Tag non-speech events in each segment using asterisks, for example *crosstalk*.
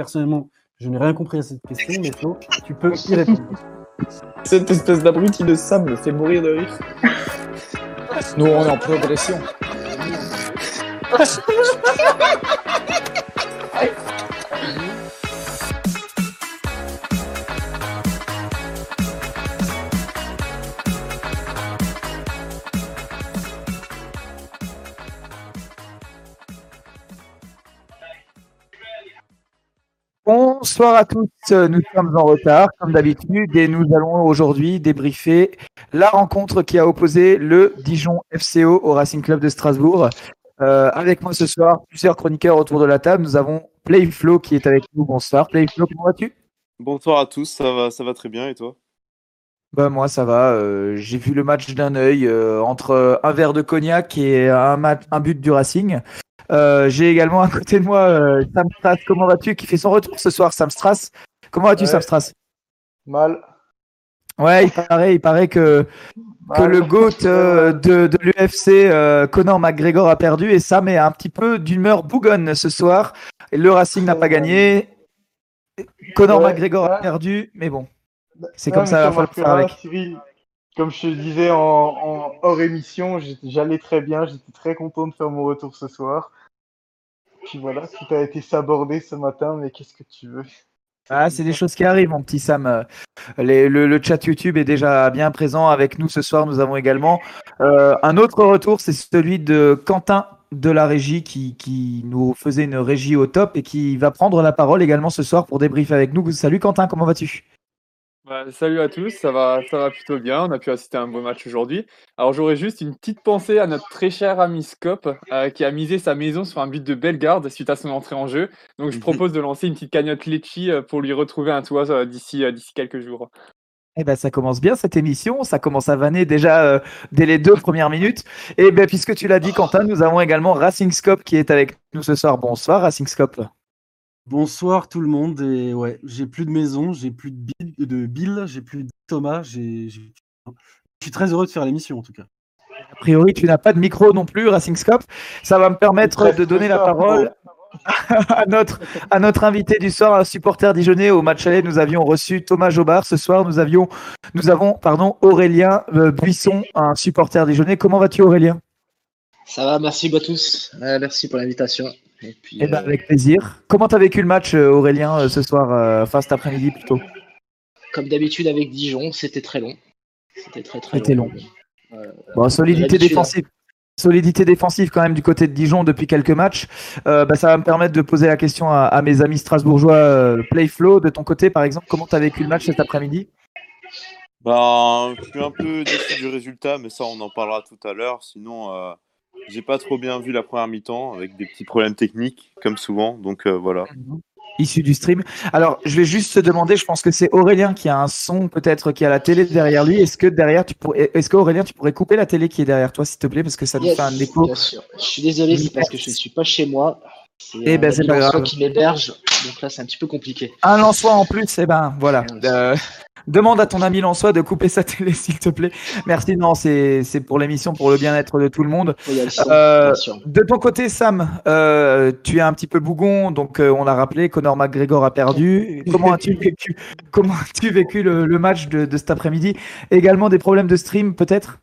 personnellement, je n'ai rien compris à cette question, mais Flo, tu peux y répondre. *laughs* Cette espèce d'abruti de Sam me fait mourir de rire. Nous, on est en progression. *laughs* Bonsoir à tous, nous sommes en retard comme d'habitude et nous allons aujourd'hui débriefer la rencontre qui a opposé le Dijon FCO au Racing Club de Strasbourg. Euh, avec moi ce soir, plusieurs chroniqueurs autour de la table. Nous avons Playflow qui est avec nous. Bonsoir Playflow, comment vas-tu? Bonsoir à tous, ça va, ça va très bien et toi? Bah moi ça va, euh, j'ai vu le match d'un œil euh, entre un verre de cognac et un, match, un but du Racing. Euh, j'ai également à côté de moi euh, Sam Strass. Comment vas-tu? Qui fait son retour ce soir, Sam Strass? Comment vas-tu, Ouais. Sam Strass? Mal. Ouais, il paraît, il paraît que, que le GOAT *laughs* euh, de, de l'UFC, Conor McGregor, a perdu et Sam est un petit peu d'humeur bougonne ce soir. Et le Racing n'a pas gagné. Conor Ouais, McGregor a perdu, mais bon, c'est comme ça, il va falloir faire avec. Cyril, comme je te disais en, en hors émission, j'allais très bien, j'étais très content de faire mon retour ce soir. Puis voilà, tout a été sabordé ce matin, mais qu'est-ce que tu veux? Ah, c'est des choses qui arrivent, mon petit Sam. Euh, le chat YouTube est déjà bien présent avec nous ce soir. Nous avons également euh, un autre retour, c'est celui de Quentin de la régie qui, qui nous faisait une régie au top et qui va prendre la parole également ce soir pour débriefer avec nous. Salut Quentin, comment vas-tu? Bah, salut à tous, ça va, ça va plutôt bien. On a pu assister à un beau match aujourd'hui. Alors j'aurais juste une petite pensée à notre très cher ami Scop euh, qui a misé sa maison sur un but de Bellegarde suite à son entrée en jeu. Donc je *laughs* propose de lancer une petite cagnotte Litchi euh, pour lui retrouver un toit euh, d'ici d'ici quelques jours. Eh ben, ça commence bien cette émission. Ça commence à vanner déjà euh, dès les deux premières minutes. Et ben, puisque tu l'as dit, Quentin, nous avons également Racing Scope qui est avec nous ce soir. Bonsoir, Racing Scope. Bonsoir tout le monde. Et ouais, j'ai plus de maison, j'ai plus de Bill, de Bill j'ai plus de Thomas. j'ai- j'ai- Je suis très heureux de faire l'émission en tout cas. A priori, tu n'as pas de micro non plus, Racing Scope. Ça va me permettre de donner la parole *laughs* à notre, à notre invité du soir, un supporter dijonnais. Au match aller, nous avions reçu Thomas Jobard. Ce soir, nous, avions, nous avons pardon, Aurélien euh, Buisson, un supporter dijonnais. Comment vas-tu, Aurélien? Ça va, merci à tous. Euh, merci pour l'invitation. Et puis, Eh ben, euh, Avec plaisir. Comment tu as vécu le match, euh, Aurélien, euh, ce soir, enfin cet après-midi plutôt comme d'habitude avec Dijon, c'était très long. C'était très très C'était long. Euh, Bon, solidité défensive. Solidité défensive quand même du côté de Dijon depuis quelques matchs. Euh, bah, ça va me permettre de poser la question à, à mes amis strasbourgeois euh, Playflow. De ton côté, par exemple, comment tu as vécu le match cet après-midi? Ben, je suis un peu déçu du résultat, mais ça, on en parlera tout à l'heure. Sinon, euh, j'ai pas trop bien vu la première mi-temps avec des petits problèmes techniques, comme souvent. Donc euh, voilà. Issu du stream. Alors, je vais juste te demander, je pense que c'est Aurélien qui a un son peut-être qui a la télé derrière lui. Est-ce que derrière tu pourrais, est-ce que Aurélien tu pourrais couper la télé qui est derrière toi, s'il te plaît, parce que ça nous yes, fait un écho. Bien sûr. Je suis désolé, c'est parce que je ne suis pas chez moi. C'est Eh ben, un c'est pas grave. qui m'héberge. Donc là, c'est un petit peu compliqué. Un Lançois en plus, eh ben voilà. Euh, demande à ton ami Lançois de couper sa télé, *laughs* s'il te plaît. Merci, non, c'est pour l'émission, pour le bien-être de tout le monde. Euh. De ton côté, Sam, euh, tu es un petit peu bougon, donc euh, on l'a rappelé, Conor McGregor a perdu. Comment as-tu vécu, comment as-tu vécu le, le match de, de cet après-midi? Également des problèmes de stream, peut-être?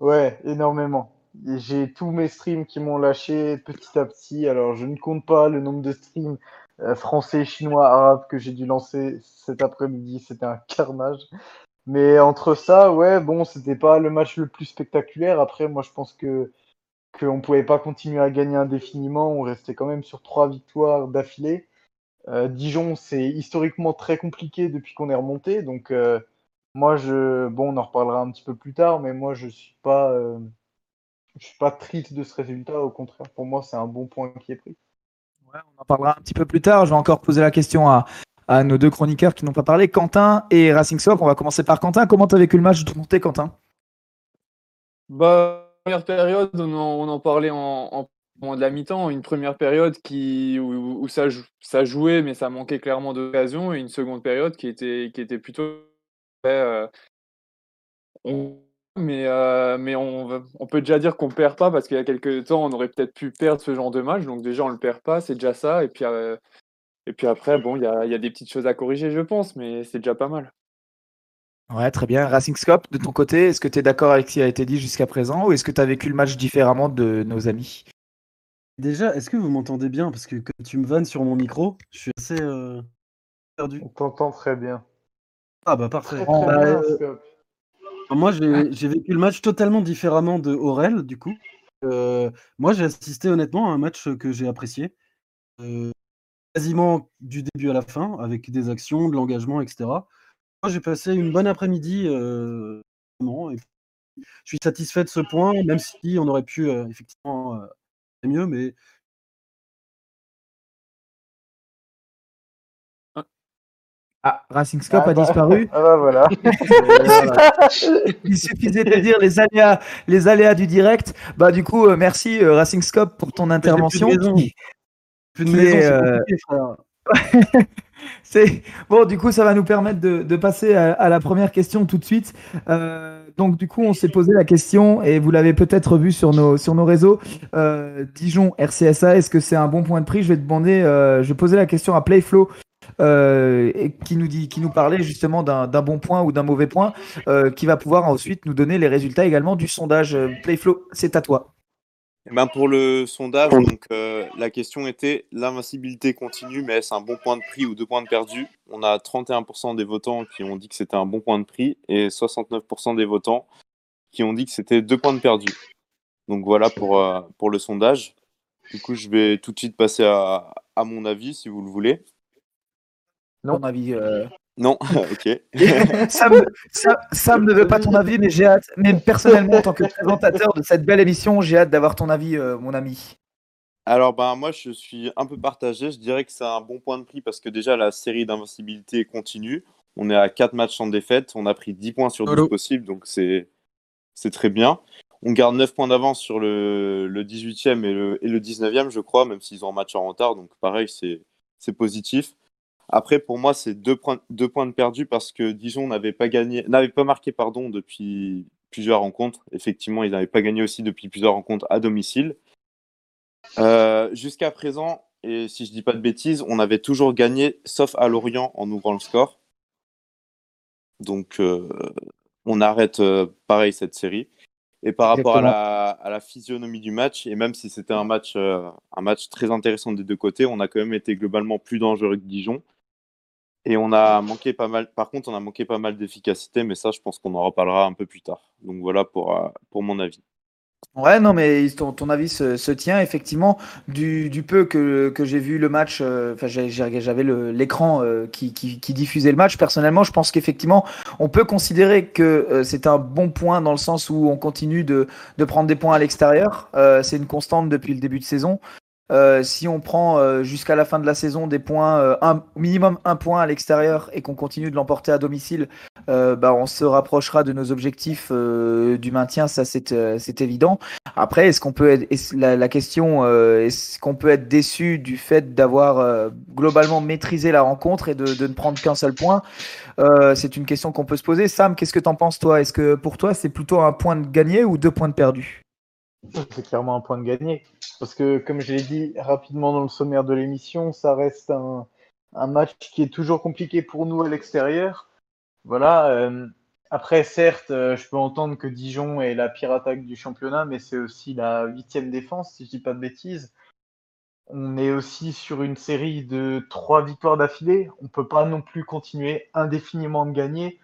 Ouais, énormément. J'ai tous mes streams qui m'ont lâché petit à petit. Alors, je ne compte pas le nombre de streams français, chinois, arabes que j'ai dû lancer cet après-midi. C'était un carnage. Mais entre ça, ouais, bon, c'était pas le match le plus spectaculaire. Après, moi, je pense que qu'on pouvait pas continuer à gagner indéfiniment. On restait quand même sur trois victoires d'affilée. Euh, Dijon, c'est historiquement très compliqué depuis qu'on est remonté. Donc, euh, moi, je, bon, on en reparlera un petit peu plus tard, mais moi, je suis euh, je suis pas triste de ce résultat. Au contraire, pour moi, c'est un bon point qui est pris. On en parlera un petit peu plus tard. Je vais encore poser la question à, nos deux chroniqueurs qui n'ont pas parlé, Quentin et Racing Swap. On va commencer par Quentin. Comment tu as vécu le match de ton Quentin? Bah, première période, on en, parlait en, en moment de la mi-temps, une première période qui, où, ça, jou- ça jouait, mais ça manquait clairement d'occasion, et une seconde période qui était, qui était plutôt. euh, mais euh, mais on, peut déjà dire qu'on perd pas, parce qu'il y a quelques temps, on aurait peut-être pu perdre ce genre de match, donc déjà on le perd pas, c'est déjà ça, et puis, euh, Et puis après, bon, il y a, il y a des petites choses à corriger, je pense, mais c'est déjà pas mal. Ouais, très bien. Racing Scope, de ton côté, est-ce que tu es d'accord avec ce qui a été dit jusqu'à présent ou est-ce que tu as vécu le match différemment de nos amis? Déjà, est-ce que vous m'entendez bien? Parce que quand tu me vannes sur mon micro, je suis assez euh, perdu. On t'entend très bien. Ah bah parfait. Très, très Bah, bien, euh. Moi, j'ai vécu le match totalement différemment de Aurel, du coup. Euh, moi, j'ai assisté honnêtement à un match que j'ai apprécié. Euh, quasiment du début à la fin, avec des actions, de l'engagement, etc. Moi, j'ai passé une bonne après-midi. euh, et je suis satisfait de ce point, même si on aurait pu effectivement mieux, mais Ah, Racing Scope Ah a bah- disparu. *laughs* Ah bah voilà. *laughs* Il suffisait de dire les aléas, les aléas du direct. Bah du coup, euh, merci euh, Racing Scope pour ton intervention. euh, *laughs* bon. Du coup, ça va nous permettre de, de passer à, à la première question tout de suite. Euh, donc du coup, on s'est posé la question et vous l'avez peut-être vu sur nos sur nos réseaux. Euh, Dijon RCSA, est-ce que c'est un bon point de prix? Je vais demander, euh, je vais poser la question à Playflow. Euh, qui nous dit, qui nous parlait justement d'un bon point ou d'un mauvais point, euh, qui va pouvoir ensuite nous donner les résultats également du sondage. Euh, Playflow, c'est à toi. Eh ben, pour le sondage, donc, euh, la question était l'invincibilité continue, mais est-ce un bon point de prix ou deux points de perdu? On a 31% des votants qui ont dit que c'était un bon point de prix et 69% des votants qui ont dit que c'était deux points de perdu. Donc voilà pour, euh, pour le sondage. Du coup, je vais tout de suite passer à, à mon avis, si vous le voulez. Non. Ton avis. euh, Non, *laughs* *laughs* ok. *laughs* Sam, Sam- Sam ne veut pas ton avis, mais j'ai hâte. Mais personnellement, en tant que présentateur de cette belle émission, j'ai hâte d'avoir ton avis, euh, mon ami. Alors ben moi je suis un peu partagé, je dirais que c'est un bon point de prix parce que déjà la série d'invincibilité continue. On est à 4 matchs sans défaite, on a pris 10 points sur 12 Solo. possibles, donc c'est c'est très bien. On garde 9 points d'avance sur le, le 18e et le, et le 19e je crois, même s'ils ont un match en retard, donc pareil c'est c'est positif. Après pour moi c'est deux points, deux points de perdus parce que Dijon n'avait pas gagné, n'avait pas marqué pardon depuis plusieurs rencontres. Effectivement ils n'avaient pas gagné aussi depuis plusieurs rencontres à domicile. Euh, Jusqu'à présent, et si je dis pas de bêtises, on avait toujours gagné, sauf à Lorient en ouvrant le score. Donc, euh, on arrête euh, pareil cette série. Et par rapport à la, à la physionomie du match, et même si c'était un match, euh, un match très intéressant des deux côtés, on a quand même été globalement plus dangereux que Dijon. Et on a manqué pas mal, par contre, on a manqué pas mal d'efficacité, mais ça, je pense qu'on en reparlera un peu plus tard. Donc voilà pour, euh, pour mon avis. Ouais, non, mais ton, ton avis se, se tient effectivement. Du, du peu que, que j'ai vu le match, euh, j'avais l'écran euh, qui, qui, diffusait le match. Personnellement, je pense qu'effectivement, on peut considérer que euh, c'est un bon point dans le sens où on continue de, de prendre des points à l'extérieur. C'est une constante depuis le début de saison. Euh, si on prend euh, jusqu'à la fin de la saison des points, euh, minimum un point à l'extérieur et qu'on continue de l'emporter à domicile, bah, on se rapprochera de nos objectifs du maintien, ça c'est évident. Après, est-ce qu'on peut être, la, question, est-ce qu'on peut être déçu du fait d'avoir globalement maîtrisé la rencontre et de, ne prendre qu'un seul point? C'est une question qu'on peut se poser. Sam, qu'est-ce que t'en penses toi? Est-ce que pour toi c'est plutôt un point de gagné ou deux points de perdu? C'est clairement un point de gagné. Parce que, comme je l'ai dit rapidement dans le sommaire de l'émission, ça reste un, match qui est toujours compliqué pour nous à l'extérieur. Voilà. euh, après, certes, euh, je peux entendre que Dijon est la pire attaque du championnat, mais c'est aussi la huitième défense, si je dis pas de bêtises. On est aussi sur une série de trois victoires d'affilée. On peut pas non plus continuer indéfiniment de gagner.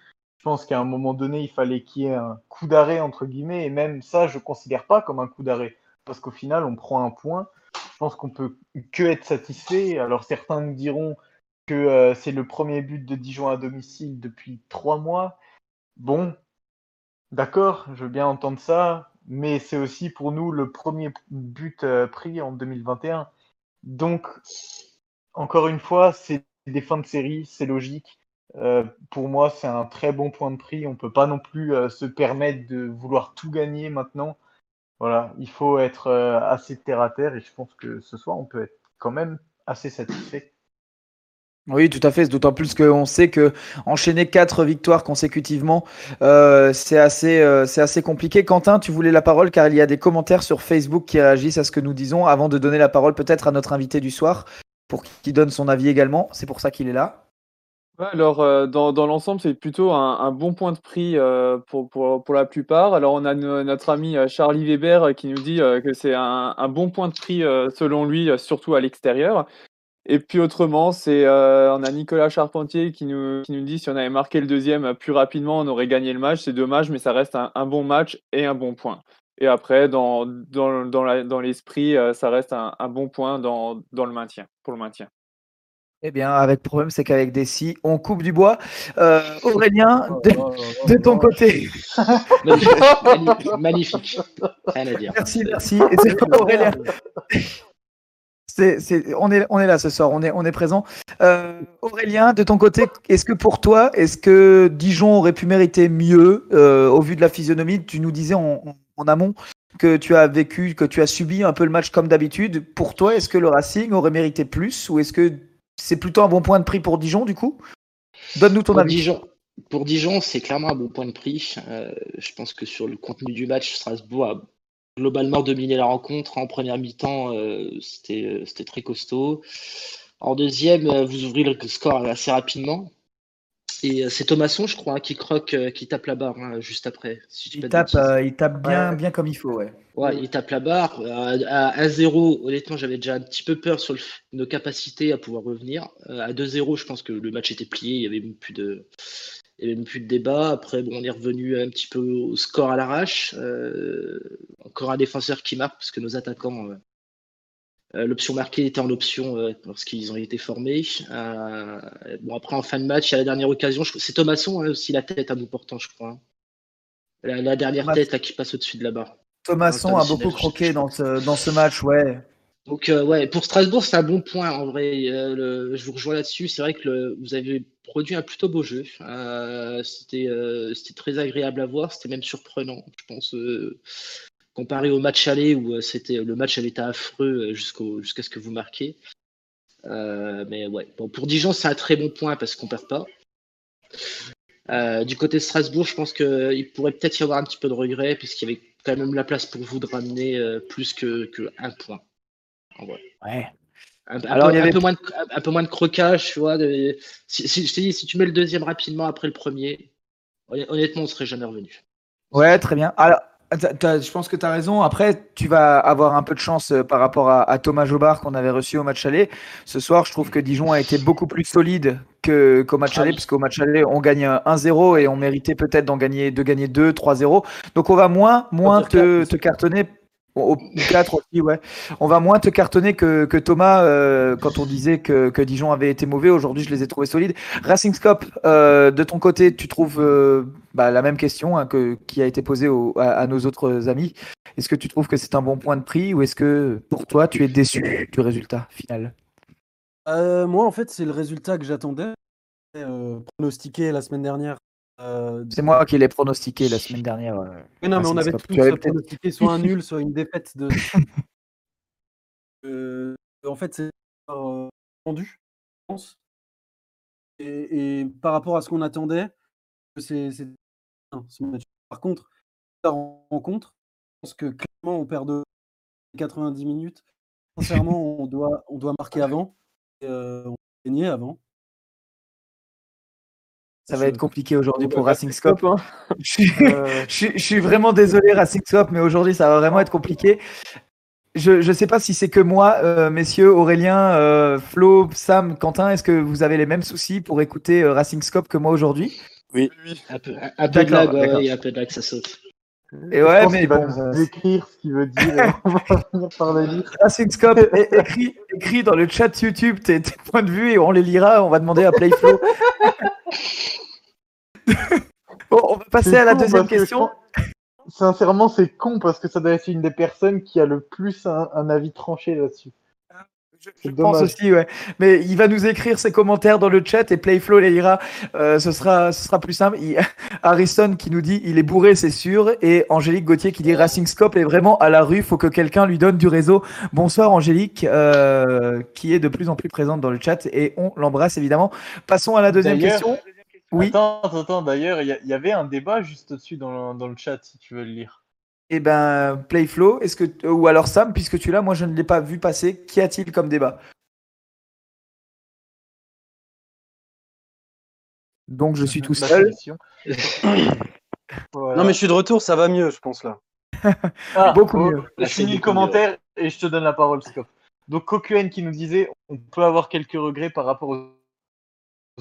Pense qu'à un moment donné, il fallait qu'il y ait un coup d'arrêt, entre guillemets, et même ça, je considère pas comme un coup d'arrêt, parce qu'au final, on prend un point. Je pense qu'on peut que être satisfait. Alors certains nous diront que euh, c'est le premier but de Dijon à domicile depuis trois mois. Bon, d'accord, je veux bien entendre ça, mais c'est aussi pour nous le premier but euh, pris en 2021. Donc, encore une fois, c'est des fins de série, c'est logique. Euh, pour moi, c'est un très bon point de prix. On peut pas non plus euh, se permettre de vouloir tout gagner maintenant. Voilà, il faut être euh, assez terre à terre et je pense que ce soir, on peut être quand même assez satisfait. Oui, tout à fait. D'autant plus qu'on sait que enchaîner quatre victoires consécutivement, c'est assez, c'est assez compliqué. Quentin, tu voulais la parole car il y a des commentaires sur Facebook qui réagissent à ce que nous disons. Avant de donner la parole peut-être à notre invité du soir, pour qu'il donne son avis également. C'est pour ça qu'il est là. Alors, euh, dans, l'ensemble, c'est plutôt un, bon point de prix euh, pour, la plupart. Alors, on a no- notre ami euh, Charlie Weber qui nous dit que c'est un, bon point de prix selon lui, surtout à l'extérieur. Et puis autrement, c'est on a Nicolas Charpentier qui nous, dit si on avait marqué le deuxième plus rapidement, on aurait gagné le match. C'est dommage, mais ça reste un, bon match et un bon point. Et après, dans, l'esprit, ça reste un, bon point pour le maintien. Eh bien, avec le problème, c'est qu'avec des on coupe du bois. Euh, Aurélien, Oh de, là là de ton côté, Magnifique. Rien à dire. merci, merci. Aurélien. On, est, on est là ce soir, on est, on est présent. Euh, Aurélien, de ton côté, est-ce que pour toi, est-ce que Dijon aurait pu mériter mieux euh, au vu de la physionomie? Tu nous disais en, en- en amont que tu as vécu, que tu as subi un peu le match comme d'habitude. Pour toi, est-ce que le Racing aurait mérité plus ou est-ce que c'est plutôt un bon point de prix pour Dijon du coup? Donne-nous ton Pour avis. Dijon, pour Dijon, c'est clairement un bon point de prix. Euh, je pense que sur le contenu du match, Strasbourg a globalement dominé la rencontre. En première mi-temps, euh, c'était euh, c'était très costaud. En deuxième, vous ouvrez le score assez rapidement. Et euh, c'est Thomasson, je crois, hein, qui croque, euh, qui tape la barre hein, juste après. Si Il tape, euh, il tape bien, Ouais. bien comme il faut, ouais. Ouais, il tape la barre. Euh, à 1-0, honnêtement, j'avais déjà un petit peu peur sur le nos capacités à pouvoir revenir. À 2-0, je pense que le match était plié, il n'y avait même plus de, il y avait même plus de débat. Après, bon, on est revenu un petit peu au score à l'arrache. Encore un défenseur qui marque, parce que nos attaquants, l'option marquée était en option euh, lorsqu'ils ont été formés. Euh, bon, après, en fin de match, à la dernière occasion, c'est Thomasson hein, aussi la tête à bout portant, je crois. hein. La, la dernière Thomas- tête là, qui passe au-dessus de la barre. Thomasson a beaucoup croqué dans ce, dans ce match, ouais. Donc euh, ouais, pour Strasbourg, c'est un bon point en vrai. Euh, le- je vous rejoins là-dessus. C'est vrai que le- vous avez produit un plutôt beau jeu. Euh, c'était euh, c'était très agréable à voir. C'était même surprenant, je pense, euh, comparé au match aller où euh, c'était le match avait été affreux euh, jusqu'à ce que vous marquiez. Euh, mais ouais, bon, pour Dijon, c'est un très bon point parce qu'on perd pas. Euh, du côté de Strasbourg, je pense qu'il pourrait peut-être y avoir un petit peu de regret puisqu'il y avait quand même la place pour vous de ramener euh, plus que, que un point. En vrai. Ouais. Un, un Alors, peu, il y un avait- peu moins de, un peu moins de croquage, tu vois. de- si, si- je te dis, si tu mets le deuxième rapidement après le premier, honn- honnêtement, on serait jamais revenu. Ouais, très bien. Alors, t'as- je pense que tu as raison. Après, tu vas avoir un peu de chance euh, par rapport à, à Thomas Jobard qu'on avait reçu au match aller. Ce soir, je trouve que Dijon a été beaucoup plus solide que- qu'au match Ah aller, parce qu'au match aller, on gagne 1-0 et on méritait peut-être d'en gagner, de gagner 2, 3-0. Donc, on va moins, moins te cartonner. Au 4 aussi, ouais. On va moins te cartonner que, Thomas euh, quand on disait que, Dijon avait été mauvais. Aujourd'hui, je les ai trouvés solides. Racing Scope, euh, de ton côté, tu trouves euh, bah, la même question hein, qui a été posée à, à nos autres amis. Est-ce que tu trouves que c'est un bon point de prix ou est-ce que pour toi, tu es déçu du résultat final? Moi, en fait, c'est le résultat que j'attendais, pronostiqué la semaine dernière. Euh, C'est moi qui l'ai pronostiqué la semaine dernière. euh. Oui, non, mais on avait tous pronostiqué soit un nul, soit une défaite de. *laughs* Euh, en fait, c'est euh, rendu, je pense. Et, et par rapport à ce qu'on attendait, c'est. Par contre, la rencontre, je pense que clairement, on perd de 90 minutes. Sincèrement, on doit, on doit marquer avant. Et, euh, on doit gagner avant. Ça va être compliqué aujourd'hui pour Racing Scope. hein. Je suis, Euh, je, suis- je suis vraiment désolé Racing Scope, mais aujourd'hui ça va vraiment être compliqué. Je ne sais pas si c'est que moi, euh, messieurs, Aurélien, euh, Flo, Sam, Quentin, est-ce que vous avez les mêmes soucis pour écouter euh, Racing Scope que moi aujourd'hui? Oui. Un peu, un, peu de lag, ouais, d'accord. ouais, il y a un peu de lag, ça saute. Et Je ouais, pense mais qu'il va bon, nous décrire ce qu'il veut dire. et on va *laughs* finir par le lire. Racing Scope, écris, écris dans le chat YouTube tes, tes points de vue et on les lira. On va demander à Playflow. *laughs* *laughs* bon, on va passer à la deuxième parce que je question. Sincèrement, c'est con parce que ça doit être une des personnes qui a le plus un, un avis tranché là-dessus. Je, pense aussi, ouais. Mais il va nous écrire ses commentaires dans le chat et Playflow les lira. Euh, ce, sera, ce sera plus simple. Il- *laughs* Harrison qui nous dit il est bourré, c'est sûr. Et Angélique Gauthier qui dit Racing Scope est vraiment à la rue. Faut que quelqu'un lui donne du réseau. Bonsoir Angélique, euh, qui est de plus en plus présente dans le chat et on l'embrasse évidemment. Passons à la deuxième question. Oui. Attends, attends, attends, d'ailleurs, il y, avait un débat juste au-dessus dans le chat si tu veux le lire eh ben, Playflow, est-ce que ou alors Sam, puisque tu l'as, moi je ne l'ai pas vu passer. Qu'y a-t-il comme débat? Donc je suis euh, tout seul. *coughs* Non mais je suis de retour, ça va mieux, je pense là. *laughs* Ah, beaucoup mieux. Oh, je finis le commentaire et je te donne la parole, Psychop. Donc Kokuen qui nous disait, on peut avoir quelques regrets par rapport aux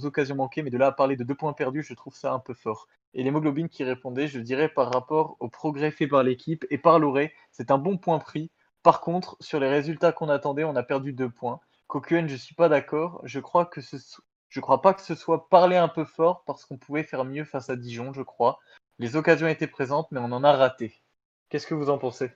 occasions manquées, mais de là à parler de deux points perdus, je trouve ça un peu fort. Et l'hémoglobine qui répondait je dirais par rapport au progrès fait par l'équipe et par Loré, c'est un bon point pris. Par contre, sur les résultats qu'on attendait, on a perdu deux points. Kokuen, je suis pas d'accord. Je crois que ce je crois pas que ce soit parler un peu fort parce qu'on pouvait faire mieux face à Dijon, je crois. Les occasions étaient présentes, mais on en a raté. Qu'est-ce que vous en pensez?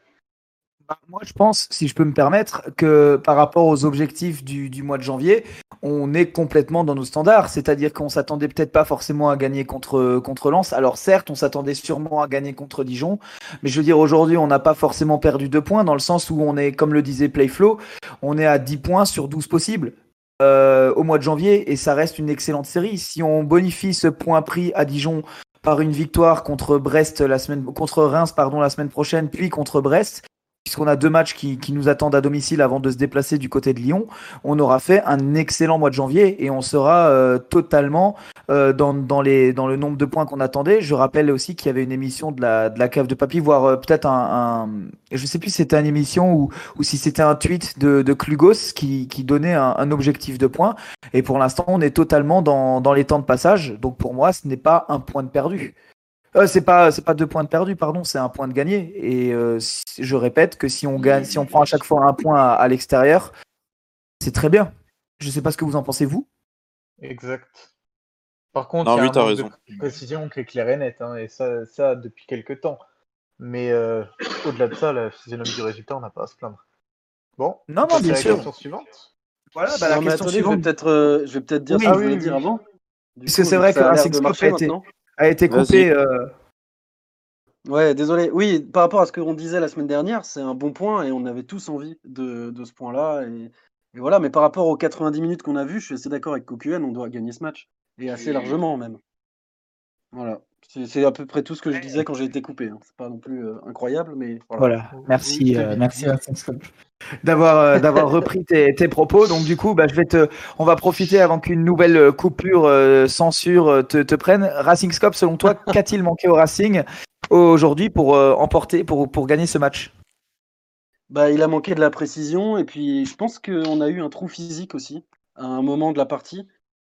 Moi, je pense, si je peux me permettre, que par rapport aux objectifs du, mois de janvier, on est complètement dans nos standards. C'est-à-dire qu'on s'attendait peut-être pas forcément à gagner contre, contre Lens. Alors certes, on s'attendait sûrement à gagner contre Dijon. Mais je veux dire, aujourd'hui, on n'a pas forcément perdu deux points dans le sens où on est, comme le disait Playflow, on est à 10 points sur 12 possibles. euh, au mois de janvier et ça reste une excellente série. Si on bonifie ce point pris à Dijon par une victoire contre Brest la semaine contre Reims pardon la semaine prochaine puis contre Brest puisqu'on a deux matchs qui, nous attendent à domicile avant de se déplacer du côté de Lyon, on aura fait un excellent mois de janvier et on sera euh, totalement euh, dans, dans, le nombre de points qu'on attendait. Je rappelle aussi qu'il y avait une émission de la, cave de papy, voire euh, peut-être un, un, Je sais plus si c'était une émission ou, ou si c'était un tweet de, Klugos qui, donnait un, un objectif de points. Et pour l'instant, on est totalement dans, dans les temps de passage. Donc pour moi, ce n'est pas un point de perdu. Euh, c'est pas c'est pas deux points de perdu pardon c'est un point de gagné et euh, je répète que si on gagne si on prend à chaque fois un point à, à l'extérieur c'est très bien je sais pas ce que vous en pensez vous Exact. Par contre, Non, il y a oui, un raison. de précision qui est clair et net, hein, et ça, ça depuis quelques temps. Mais euh, au-delà de ça, la physionomie du résultat, on n'a pas à se plaindre. Bon, Non, non, bien la sûr. question suivante. voilà bah, la Non, question attendez, je vais suivante peut-être euh, je vais peut-être dire Oui. ce que Ah je voulais oui, dire oui. avant. Du Parce que c'est vrai ça que a l'air Racing de Scope marcher a été- maintenant. A été coupé euh, Ouais, désolé. Oui, par rapport à ce qu'on disait la semaine dernière, c'est un bon point et on avait tous envie de, de ce point-là. Et, et voilà, mais par rapport aux 90 minutes qu'on a vues, je suis assez d'accord avec Kokuen, on doit gagner ce match. Et assez largement même. Voilà. C'est à peu près tout ce que je disais quand j'ai été coupé. hein. C'est pas non plus euh, incroyable, mais voilà. Voilà, merci, euh, merci d'avoir euh, d'avoir repris tes, tes propos. Donc du coup, bah, je vais te, on va profiter avant qu'une nouvelle euh, coupure euh, censure te, te prenne. Racing Scope, selon toi, *laughs* qu'a-t-il manqué au Racing aujourd'hui pour euh, emporter, pour pour gagner ce match? Bah, il a manqué de la précision et puis je pense qu'on a eu un trou physique aussi à un moment de la partie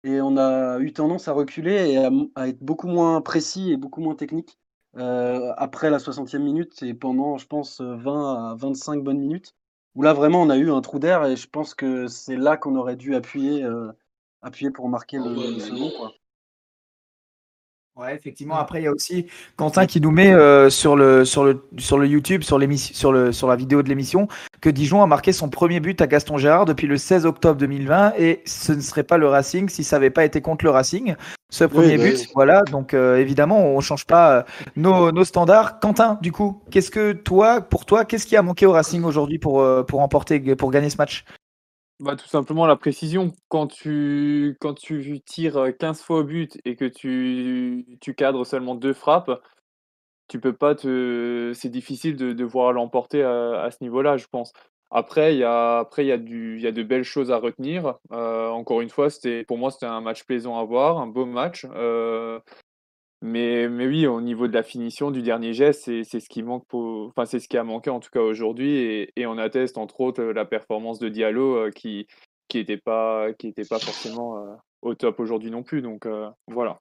et on a eu tendance à reculer et à, à être beaucoup moins précis et beaucoup moins technique après la 60e minute et pendant, je pense, 20 à 25 bonnes minutes où là vraiment on a eu un trou d'air et je pense que c'est là qu'on aurait dû appuyer, euh, appuyer pour marquer le, le second. Quoi. Ouais, effectivement. Après, il y a aussi Quentin qui nous met euh, sur le sur le sur le YouTube, sur l'émission, sur le sur la vidéo de l'émission, que Dijon a marqué son premier but à Gaston Gérard depuis le 16 octobre 2020 et ce ne serait pas le Racing si ça n'avait pas été contre le Racing. Ce premier bah but, oui. voilà. Donc euh, évidemment, on change pas euh, nos, nos standards. Quentin, du coup, qu'est-ce que toi, pour toi, qu'est-ce qui a manqué au Racing aujourd'hui pour pour emporter, pour gagner ce match? Bah, tout simplement la précision. Quand tu, quand tu tires euh, 15 fois au but et que tu, tu cadres seulement deux frappes, tu peux pas te. C'est difficile de, de voir l'emporter à, à ce niveau-là, je pense. Après, il y a, après, il y a du, y a de belles choses à retenir. Encore une fois, pour moi, c'était un match plaisant à voir, un beau match. Mais, mais oui, au niveau de la finition du dernier geste, c'est, c'est ce qui manque pour, enfin, c'est ce qui a manqué en tout cas aujourd'hui. Et, et on atteste entre autres la performance de Diallo euh, qui, qui était pas, qui était pas forcément euh, au top aujourd'hui non plus. Donc euh, voilà.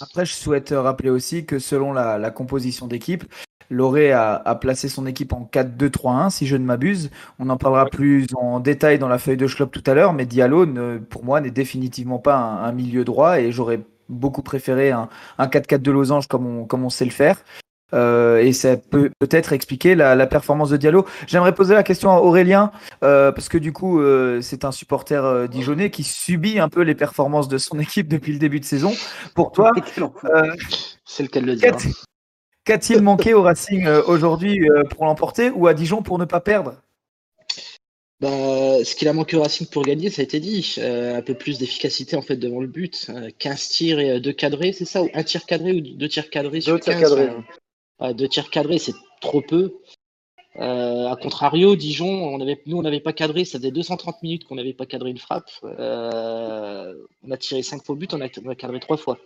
Après, je souhaite rappeler aussi que selon la, la composition d'équipe, Loré a, a placé son équipe en 4-2-3-1, si je ne m'abuse. On en parlera plus en détail dans la feuille de Schlopp tout à l'heure, mais Diallo, ne- pour moi, n'est définitivement pas un, un milieu droit et j'aurais beaucoup préféré un, un 4-4 de losange comme on, comme on sait le faire. Euh, et ça peut peut-être expliquer la, la performance de Diallo. J'aimerais poser la question à Aurélien, euh, parce que du coup, euh, c'est un supporter dijonnais qui subit un peu les performances de son *laughs* équipe depuis le début de saison. Pour toi, Quel enfer. C'est le cas de le dire. Qu'a- Qu'a-t-il manqué au Racing aujourd'hui pour l'emporter ou à Dijon pour ne pas perdre? Bah, ce qu'il a manqué au Racing pour gagner, ça a été dit. Euh, un peu plus d'efficacité en fait devant le but. Euh, 15 tirs et euh, deux cadrés, c'est ça Ou un tir cadré ou deux tirs cadrés sur Deux tirs 15, cadrés. enfin, ouais, deux tirs cadrés, c'est trop peu. Euh, à contrario, Dijon, on avait, nous, on n'avait pas cadré, ça faisait 230 minutes qu'on n'avait pas cadré une frappe. Euh, on a tiré 5 fois au but, on a, on a cadré 3 fois.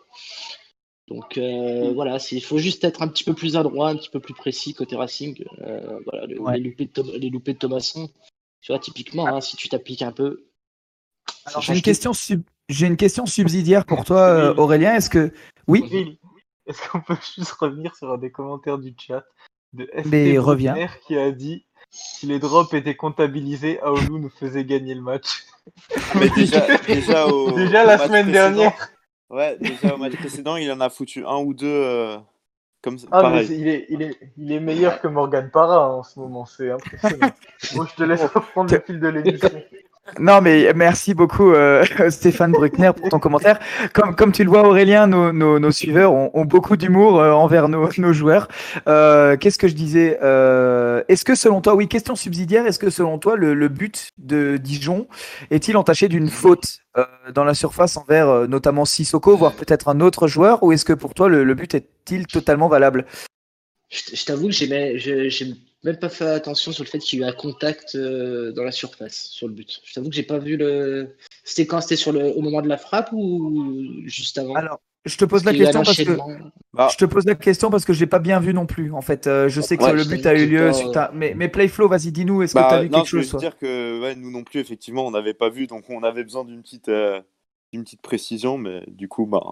Donc euh, voilà, il faut juste être un petit peu plus adroit, un petit peu plus précis côté Racing. Euh, voilà, le- Ouais. les, loupés de les loupés de Thomasson, tu vois, typiquement, hein, si tu t'appliques un peu. j'ai une question sub- j'ai une question subsidiaire pour toi, euh. Aurélien. Est-ce que oui, Est-ce qu'on peut *laughs* juste revenir sur un des commentaires du chat de FT Mais reviens. Bruckner qui a dit si les drops étaient comptabilisés, Aoulou nous faisait gagner le match. *laughs* Mais déjà, *laughs* déjà, au, Déjà au la semaine précédent- dernière. Ouais, déjà au match précédent, il en a foutu un ou deux euh, comme ça. Ah, mais il est, il, est, il est meilleur que Morgan Parra hein, en ce moment, c'est impressionnant. *laughs* bon, je te laisse reprendre le fil de l'émission. *laughs* Non, mais merci beaucoup, euh, *laughs* Stéphane Bruckner, pour ton commentaire. Comme, tu le vois, Aurélien, nos, suiveurs ont, beaucoup d'humour euh, envers *laughs* nos, joueurs. Euh, Qu'est-ce que je disais Est-ce que selon toi, oui, question subsidiaire, est-ce que selon toi, le, but de Dijon est-il entaché d'une faute dans la surface envers notamment Sissoko, voire peut-être un autre joueur, ou est-ce que pour toi, le, but est-il totalement valable? Je, je t'avoue j'ai même, je- pas fait attention sur le fait qu'il y a eu un contact euh, dans la surface, sur le but. Je t'avoue que j'ai pas vu le. C'était quand? C'était sur le, au moment de la frappe ou juste avant? Alors, je te pose la question parce que enchaînement. Ah. Je te pose la question parce que j'ai pas bien vu non plus. En fait, Euh, je sais que Ouais, le je but a eu lieu pas- suite à. Mais, mais Playflow, vas-y, dis-nous, est-ce que Bah, tu as vu non, quelque je voulais chose juste toi? dire que ouais, nous non plus, effectivement, on n'avait pas vu, donc on avait besoin d'une petite, euh, d'une petite précision, mais du coup, bah,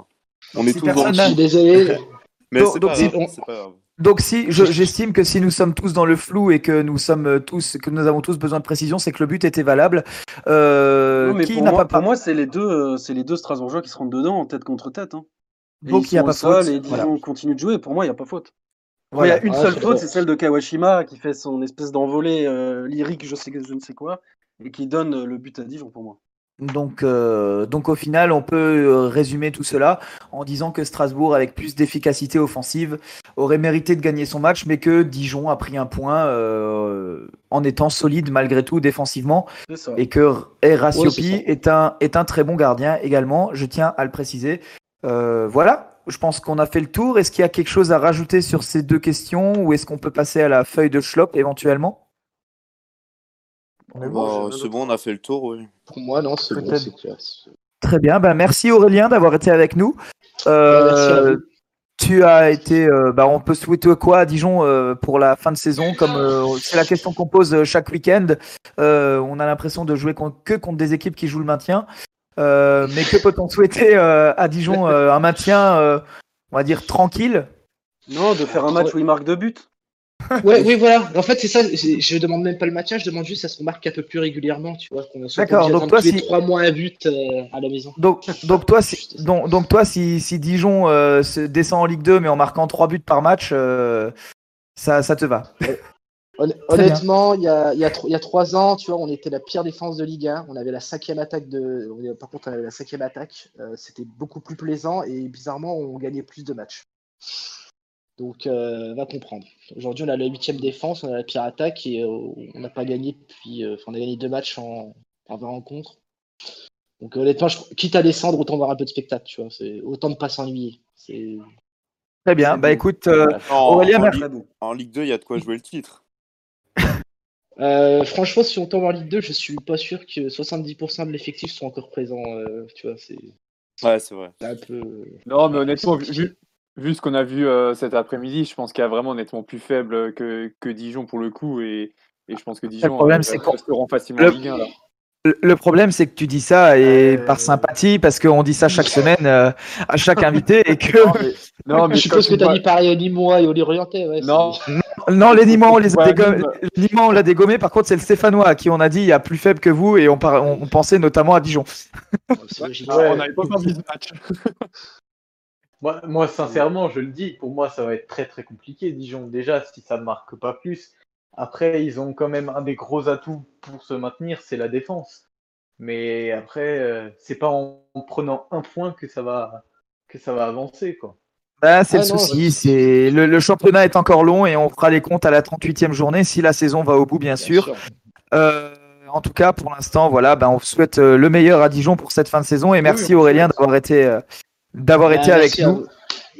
on est Si tous dans le Je désolé. *laughs* Mais c'est pas, si- grave, c'est pas grave. Donc si je- j'estime que si nous sommes tous dans le flou et que nous sommes euh, tous que nous avons tous besoin de précision, c'est que le but était valable. Euh, Non, mais qui pour n'a moi, pas pour moi, c'est les deux, euh, c'est les deux Strasbourgeois qui se rentrent dedans en tête contre tête. Hein. Et Donc, ils il y a pas faute. Et Dijon Voilà. continue de jouer. Pour moi, il n'y a pas faute. Voilà. Il y a une Ah, seule faute, c'est celle de Kawashima qui fait son espèce d'envolée euh, lyrique, je sais je ne sais quoi, et qui donne le but à Dijon pour moi. Donc, euh, donc au final, on peut euh, résumer tout cela en disant que Strasbourg, avec plus d'efficacité offensive, aurait mérité de gagner son match, mais que Dijon a pris un point euh, en étant solide malgré tout défensivement, et que Erasiopi Ouais, c'est ça. est, un, est un très bon gardien également, je tiens à le préciser. Euh, voilà, je pense qu'on a fait le tour. Est-ce qu'il y a quelque chose à rajouter sur ces deux questions, ou est-ce qu'on peut passer à la feuille de Schlop éventuellement? Bah, bon, c'est bon, on a fait le tour, oui. Pour moi, non, c'est bon. Très bien, ben merci Aurélien d'avoir été avec nous. Euh. Tu as été, euh, bah, on peut souhaiter quoi à Dijon euh, pour la fin de saison Comme euh, c'est la question qu'on pose chaque week-end, euh, on a l'impression de jouer que contre des équipes qui jouent le maintien. Euh, mais que peut-on souhaiter euh, à Dijon euh, Un maintien, euh, on va dire tranquille? Non, de faire un match où il marque deux buts. *laughs* Ouais, oui, voilà. En fait, c'est ça. Je demande même pas le maintien, je demande juste à ce qu'on marque un peu plus régulièrement, tu vois. D'accord, donc toi, si- trois mois un but euh, à la maison. Donc, *laughs* donc toi, si, donc, donc toi, si, si Dijon euh, se descend en Ligue 2 mais en marquant trois buts par match, euh, ça, ça te va? Hon-. *laughs* Honnêtement, il y a, y, a, y a trois ans, tu vois, on était la pire défense de Ligue 1. On avait la cinquième attaque de. Par contre, on avait la cinquième attaque. C'était beaucoup plus plaisant et bizarrement, on gagnait plus de matchs. Donc, euh, va comprendre. Aujourd'hui, on a la huitième défense, on a la pire attaque et euh, on n'a pas gagné depuis. euh, Enfin, on a gagné deux matchs en, en 20 rencontres. Donc, honnêtement, je, quitte à descendre, autant voir un peu de spectacle, tu vois. C'est autant de pas s'ennuyer. C'est. Très bien. Bah écoute, euh, En, Aurélien, en merci. Ligue, en Ligue 2, il y a de quoi jouer le titre. *laughs* Euh, franchement, si on tombe en Ligue 2, je suis pas sûr que 70% de l'effectif soit encore présent. euh, tu vois, c'est Ouais, c'est vrai. un peu. Non, mais honnêtement, vu, vu- ce qu'on a vu euh, cet après-midi, je pense qu'il y a vraiment nettement plus faible que, que Dijon pour le coup. Et, et je pense que Dijon problème, euh, c'est qu'on- resteront facilement le- en Ligue 1. Là. Le- Le problème, c'est que tu dis ça et Euh, par sympathie, parce qu'on dit ça chaque *laughs* semaine euh, à chaque invité et que Non, mais, non, *laughs* mais je suppose que tu as dit pareil aux Nîmois et aux Lorientais. Ouais, Non, c'est- non, les Nîmois, on les a Ouais, dégommés. Nîmes. Les Nîmois, on l'a dégommé. Par contre, c'est le Stéphanois à qui on a dit il y a plus faible que vous et on, par- on, pensait notamment à Dijon. c'est logique. Ouais. on n'avait pas perdu ce match. *laughs* Moi, moi, sincèrement, je le dis, pour moi, ça va être très très compliqué, Dijon. Déjà, si ça ne marque pas plus. Après, ils ont quand même un des gros atouts pour se maintenir, c'est la défense. Mais après, euh, c'est pas en, en prenant un point que ça va que ça va avancer, quoi. Bah, c'est Ah le non, souci. je- C'est le, le championnat est encore long et on fera les comptes à la 38e journée si la saison va au bout, bien, sûr. Euh, en tout cas, pour l'instant, voilà, ben, on souhaite euh, le meilleur à Dijon pour cette fin de saison et merci Aurélien d'avoir été, euh, d'avoir Bah, été avec nous.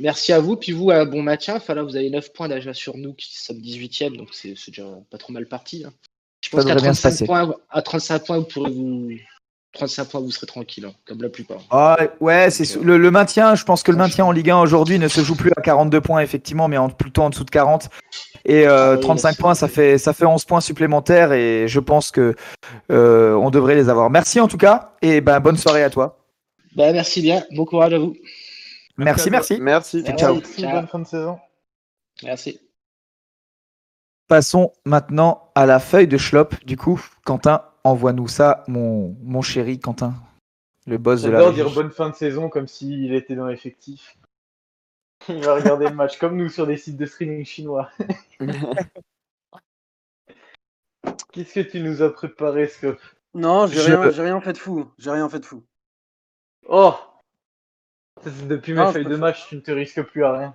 merci à vous. Puis vous, un bon match. Enfin, là, vous avez 9 points déjà sur nous qui sommes 18e, donc c'est déjà pas trop mal parti. hein. Je pense qu'à devrait bien se 35 passer. points, à 35 points, vous pourrez vous. 35 points, vous serez tranquille, hein, comme la plupart. Ah, ouais, c'est le, le maintien. Je pense que le maintien en Ligue 1 aujourd'hui ne se joue plus à 42 points, effectivement, mais en, plutôt en dessous de 40. Et euh, Ah oui, 35 là, points, ça fait, ça fait 11 points supplémentaires et je pense que euh, on devrait les avoir. Merci en tout cas et ben, bonne soirée à toi. Bah, merci bien. Bon courage à vous. Merci, merci. Merci. Merci. Ciao. Merci, Ciao. bonne fin de saison. Merci. Passons maintenant à la feuille de Schlop. Du coup, Quentin, envoie-nous ça, mon, mon chéri Quentin, le boss de la. J'adore dire bonne fin de saison comme s'il était dans l'effectif. Il va regarder le match comme nous sur des sites de streaming chinois. *laughs* Qu'est-ce que tu nous as préparé, Scope Non, j'ai Je- rien, j'ai rien fait de fou. J'ai rien fait de fou. Oh Depuis mes Ah, feuilles de match, tu ne te risques plus à rien.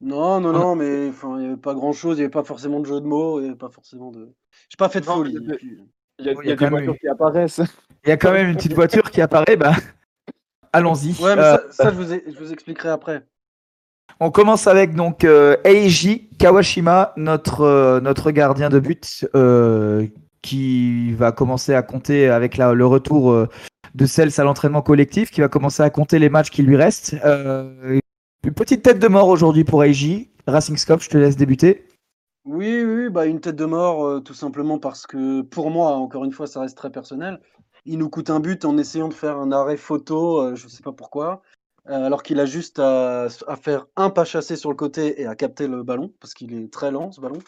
Non, non, non, mais il n'y avait pas grand chose. Il n'y avait pas forcément de jeu de mots. Il n'y avait pas forcément de. J'ai pas fait de Non, folie. Il y a, Oui, il y a il y a quand des même voitures eu- qui apparaissent. Il y a quand même une petite voiture qui apparaît. Bah, *laughs* allons-y. Ouais, mais Euh, ça, ça, je, vous ai- je vous expliquerai après. On commence avec donc euh, Eiji Kawashima, notre, euh, notre gardien de but, euh, qui va commencer à compter avec la- le retour euh, de Cels à l'entraînement collectif, qui va commencer à compter les matchs qui lui restent. Euh, une petite tête de mort aujourd'hui pour Eiji. Racing Scope, je te laisse débuter. Oui, oui, bah une tête de mort, euh, tout simplement parce que pour moi, encore une fois, ça reste très personnel. Il nous coûte un but en essayant de faire un arrêt photo, euh, je ne sais pas pourquoi, alors qu'il a juste à, à faire un pas chassé sur le côté et à capter le ballon, parce qu'il est très lent ce ballon.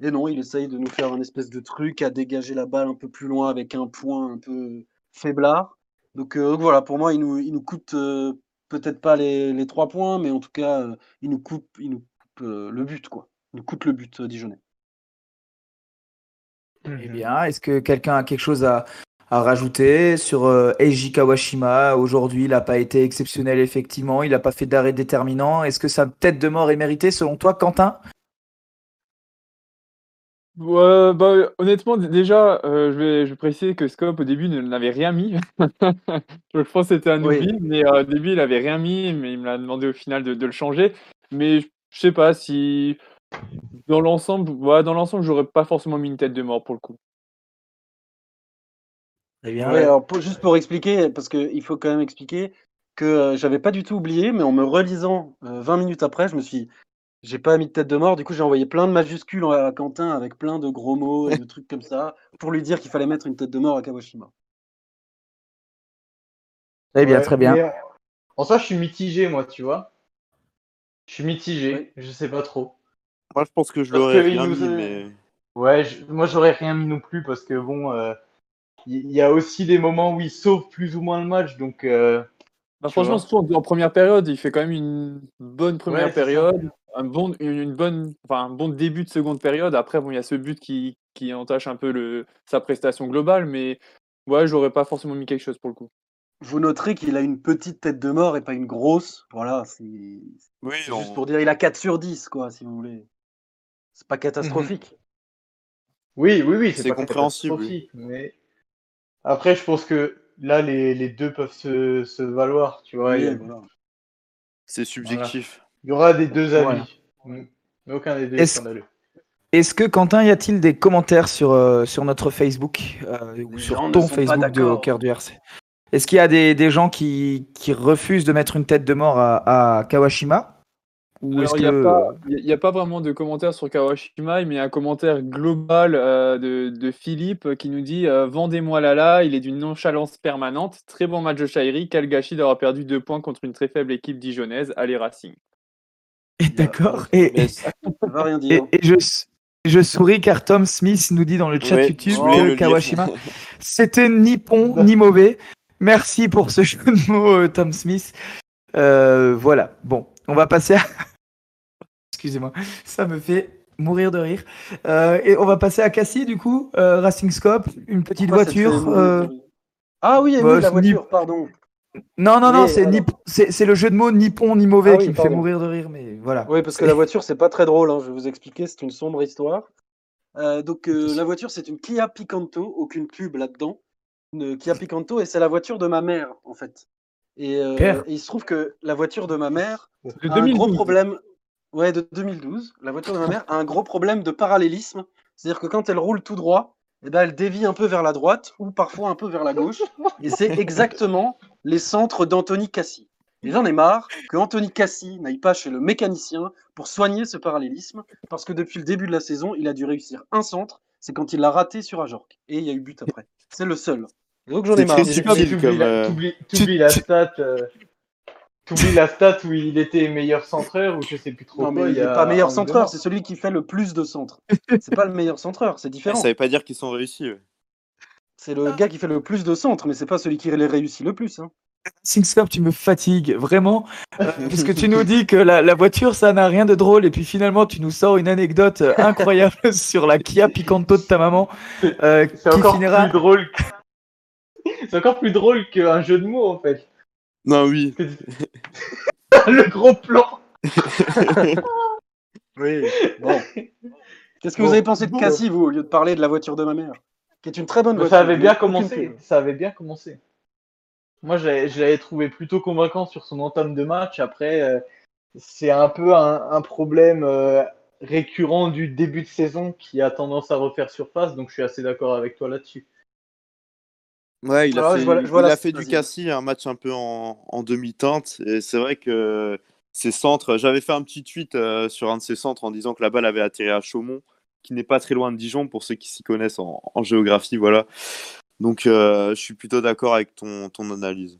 Et non, il essaye de nous faire un espèce de truc à dégager la balle un peu plus loin avec un point un peu faiblard. Donc, euh, donc voilà, pour moi, il nous, il nous coûte euh, peut-être pas les, les trois points, mais en tout cas, euh, il nous coupe, il nous coupe euh, le but, quoi. Il nous coûte le but euh, dijonnais. Eh bien, est-ce que quelqu'un a quelque chose à, à rajouter sur euh, Eiji Kawashima? Aujourd'hui, il n'a pas été exceptionnel, effectivement. Il n'a pas fait d'arrêt déterminant. Est-ce que sa tête de mort est méritée, selon toi, Quentin? Ouais, bah, honnêtement, d- déjà, euh, je vais, je vais préciser que Scope au début ne n'avait rien mis. *laughs* je pense que c'était un Oui. oubli, mais euh, au début il avait rien mis, mais il me l'a demandé au final de, de le changer. Mais je je sais pas si dans l'ensemble, ouais, dans l'ensemble, j'aurais pas forcément mis une tête de mort pour le coup. Eh bien, Ouais, alors pour- juste pour expliquer, parce qu'il faut quand même expliquer que euh, j'avais pas du tout oublié, mais en me relisant euh, 20 minutes après, je me suis j'ai pas mis de tête de mort, du coup j'ai envoyé plein de majuscules à Quentin avec plein de gros mots et de trucs comme ça pour lui dire qu'il fallait mettre une tête de mort à Kawashima. eh bien, Ouais, très bien. mais en- soi, je suis mitigé, moi, tu vois. Je suis mitigé, je sais pas trop. Moi, je pense que je l'aurais rien mis, a- mais. Ouais, je- moi, j'aurais rien mis non plus parce que bon, euh, il y, a aussi des moments où il sauve plus ou moins le match, donc. euh, Bah, franchement, surtout en, en première période, il fait quand même une bonne première Ouais, c'est ça. période, un bon, une, une bonne, enfin, un bon début de seconde période. Après, bon, il y a ce but qui, qui entache un peu le, sa prestation globale, mais ouais, j'aurais pas forcément mis quelque chose pour le coup. Vous noterez qu'il a une petite tête de mort et pas une grosse. Voilà, c'est Oui, c'est on- juste pour dire il a 4 sur 10, quoi, si vous voulez. C'est pas catastrophique. Oui, oui, oui, c'est compréhensible, Mais après, je pense que là, les, les deux peuvent se, se valoir, tu vois. Oui, voilà. c'est subjectif. Il y aura des deux avis. Mm. Mais aucun des deux est Est-ce- scandaleux. Est-ce que, Quentin, y a-t-il des commentaires sur, euh, sur notre Facebook euh, ou Les sur ton Facebook de. Au cœur du RC Est-ce qu'il y a des, des gens qui, qui refusent de mettre une tête de mort à, à Kawashima? Ou est-ce Alors, il n'y a, que- pas- il y a pas vraiment de commentaires sur Kawashima, mais il y a un commentaire global euh, de, de Philippe qui nous dit euh, Vendez-moi Lala, il est d'une nonchalance permanente. Très bon match de Shairi. Quel gâchis d'avoir perdu deux points contre une très faible équipe dijonnaise. Allez, Racing. D'accord. Et, et je, je souris car Tom Smith nous dit dans le chat Ouais, YouTube que. Kawashima, *laughs* c'était ni bon ni mauvais. Merci pour ce *laughs* jeu de mots, euh, Tom Smith. Euh, voilà. Bon, on va passer à. *laughs* Excusez-moi, ça me fait mourir de rire. Euh, et on va passer à Cassie, du coup. Euh, Racing Scope, une petite Pourquoi voiture. Ah oui, bah, la ni- voiture, pardon. Non, non, non, c'est alors- ni- c'est c'est le jeu de mots ni bon ni mauvais Ah oui, qui me fait mourir de rire, mais voilà. Oui, parce que la voiture, c'est pas très drôle, hein, je vais vous expliquer, c'est une sombre histoire. Euh, donc, euh, la voiture, c'est une Kia Picanto, aucune pub là-dedans. Une Kia Picanto, et c'est la voiture de ma mère, en fait. Et, euh, et il se trouve que la voiture de ma mère De a un 2012. gros problème. Ouais, de 2012. La voiture de ma mère a un gros problème de parallélisme. C'est-à-dire que quand elle roule tout droit, eh ben, elle dévie un peu vers la droite ou parfois un peu vers la gauche. Et c'est exactement les centres d'Anthony Cassi. Et j'en ai marre que Anthony Cassi n'aille pas chez le mécanicien pour soigner ce parallélisme, parce que depuis le début de la saison, il a dû réussir un centre, c'est quand il l'a raté sur Ajorc. Et il y a eu but après. C'est le seul. Donc j'en ai marre. t'oublies euh, t'oublies- t'oublies la stat. euh, T'oublies la stat où il était meilleur centreur ou je sais plus trop Non, mais il n'est a pas meilleur centreur, c'est celui qui fait le plus de centres. *laughs* C'est pas le meilleur centreur, c'est Ça différent. veut pas dire qu'ils sont réussis. ouais. C'est le gars qui fait le plus de centres, mais c'est pas celui qui les réussit le plus. hein. Singstop, tu me fatigues vraiment. euh, *laughs* parce que tu nous dis que la, la voiture, ça n'a rien de drôle. Et puis finalement, tu nous sors une anecdote euh, incroyable *laughs* sur la Kia Picanto de ta maman. euh, C'est encore finira. plus drôle. que- C'est encore plus drôle qu'un jeu de mots en fait. Non, oui. *laughs* le gros plan. *laughs* Oui. Bon. Qu'est-ce que Bon. vous avez pensé de Bon. Cassie, vous, au lieu de parler de la voiture de ma mère Qui est une très bonne voiture. ça avait bien commencé. Ça avait bien commencé. Moi, j'avais- je l'avais trouvé plutôt convaincant sur son entame de match. Après, euh, c'est un peu un, un problème euh, récurrent du début de saison qui a tendance à refaire surface. Donc, je suis assez d'accord avec toi là-dessus. Ouais, il a fait, je vois- je vois il la- a fait du. Cassis, un match un peu en, en demi-teinte. Et c'est vrai que ses centres. J'avais fait un petit tweet euh, sur un de ses centres en disant que la balle avait atterri à Chaumont, qui n'est pas très loin de Dijon pour ceux qui s'y connaissent en, en géographie. Voilà. Donc, euh, je suis plutôt d'accord avec ton, ton analyse.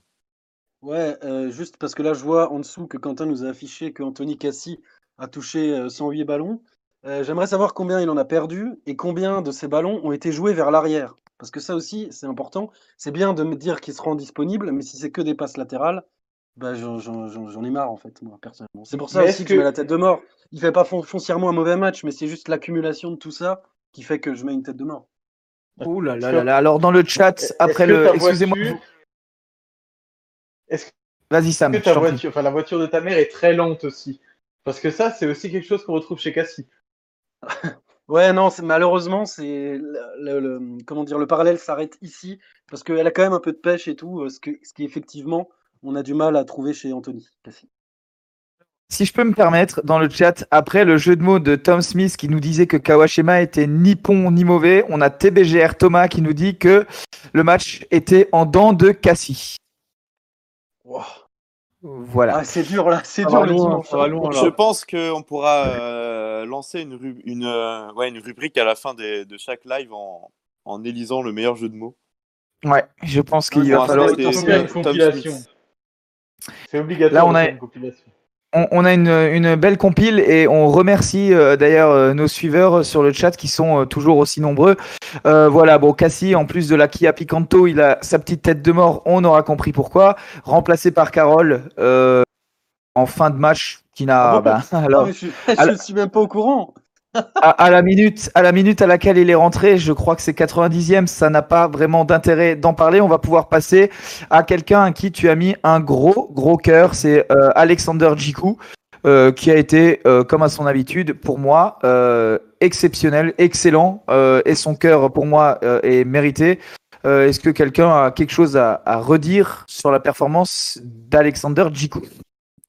Ouais, euh, juste parce que là, je vois en dessous que Quentin nous a affiché que Anthony Cassi a touché euh, 108 ballons. J'aimerais savoir combien il en a perdu et combien de ces ballons ont été joués vers l'arrière. Parce que ça aussi, c'est important. C'est bien de me dire qu'il se rend disponible, mais si c'est que des passes latérales, bah, j'en j'en- j'en- j'en ai marre, en fait, moi, personnellement. C'est pour ça Mais aussi est-ce que, que- je mets la tête de mort. Il fait pas fon- foncièrement un mauvais match, mais c'est juste l'accumulation de tout ça qui fait que je mets une tête de mort. Oh là là Est-ce là que- là. Alors dans le chat, Est-ce après que le. Excusez-moi. voiture- Est-ce Vas-y Sam. que ta t'en prie. voiture, enfin la voiture de ta mère est très lente aussi? Parce que ça, c'est aussi quelque chose qu'on retrouve chez Cassie. *laughs* Ouais, non, c'est- malheureusement, c'est le, le- le- comment dire, le parallèle s'arrête ici parce qu'elle a quand même un peu de pêche et tout, euh, ce, que, ce qui effectivement, on a du mal à trouver chez Anthony. Cassie. Si je peux me permettre, dans le chat, après le jeu de mots de Tom Smith qui nous disait que Kawashima était ni bon ni mauvais, on a TBGR Thomas qui nous dit que le match était en dents de Cassie. Wow. Voilà. Ah, c'est dur là, c'est dur le dimanche. Je pense qu'on pourra euh, lancer une, une, euh, ouais, une rubrique à la fin des- de chaque live en, en élisant le meilleur jeu de mots. Ouais, je pense qu'il va falloir. faire une compilation. C'est obligatoire Là, on de a- faire une compilation. On, on a une, une belle compile et on remercie euh, d'ailleurs euh, nos suiveurs sur le chat qui sont euh, toujours aussi nombreux. Euh, voilà, bon, Cassie, en plus de la Kia Picanto, il a sa petite tête de mort, on aura compris pourquoi. Remplacé par Carole euh, en fin de match, qui n'a. Ah bon bah, Non, alors, je, alors- *laughs* suis même pas au courant. *laughs* à, à la minute, à la minute à laquelle il est rentré, je crois que c'est 90e, ça n'a pas vraiment d'intérêt d'en parler. On va pouvoir passer à quelqu'un à qui tu as mis un gros, gros cœur. C'est euh, Alexander Djikou, euh, qui a été, euh, comme à son habitude, pour moi, euh, exceptionnel, excellent, euh, et son cœur, pour moi, euh, est mérité. Euh, Est-ce que quelqu'un a quelque chose à, à redire sur la performance d'Alexander Djikou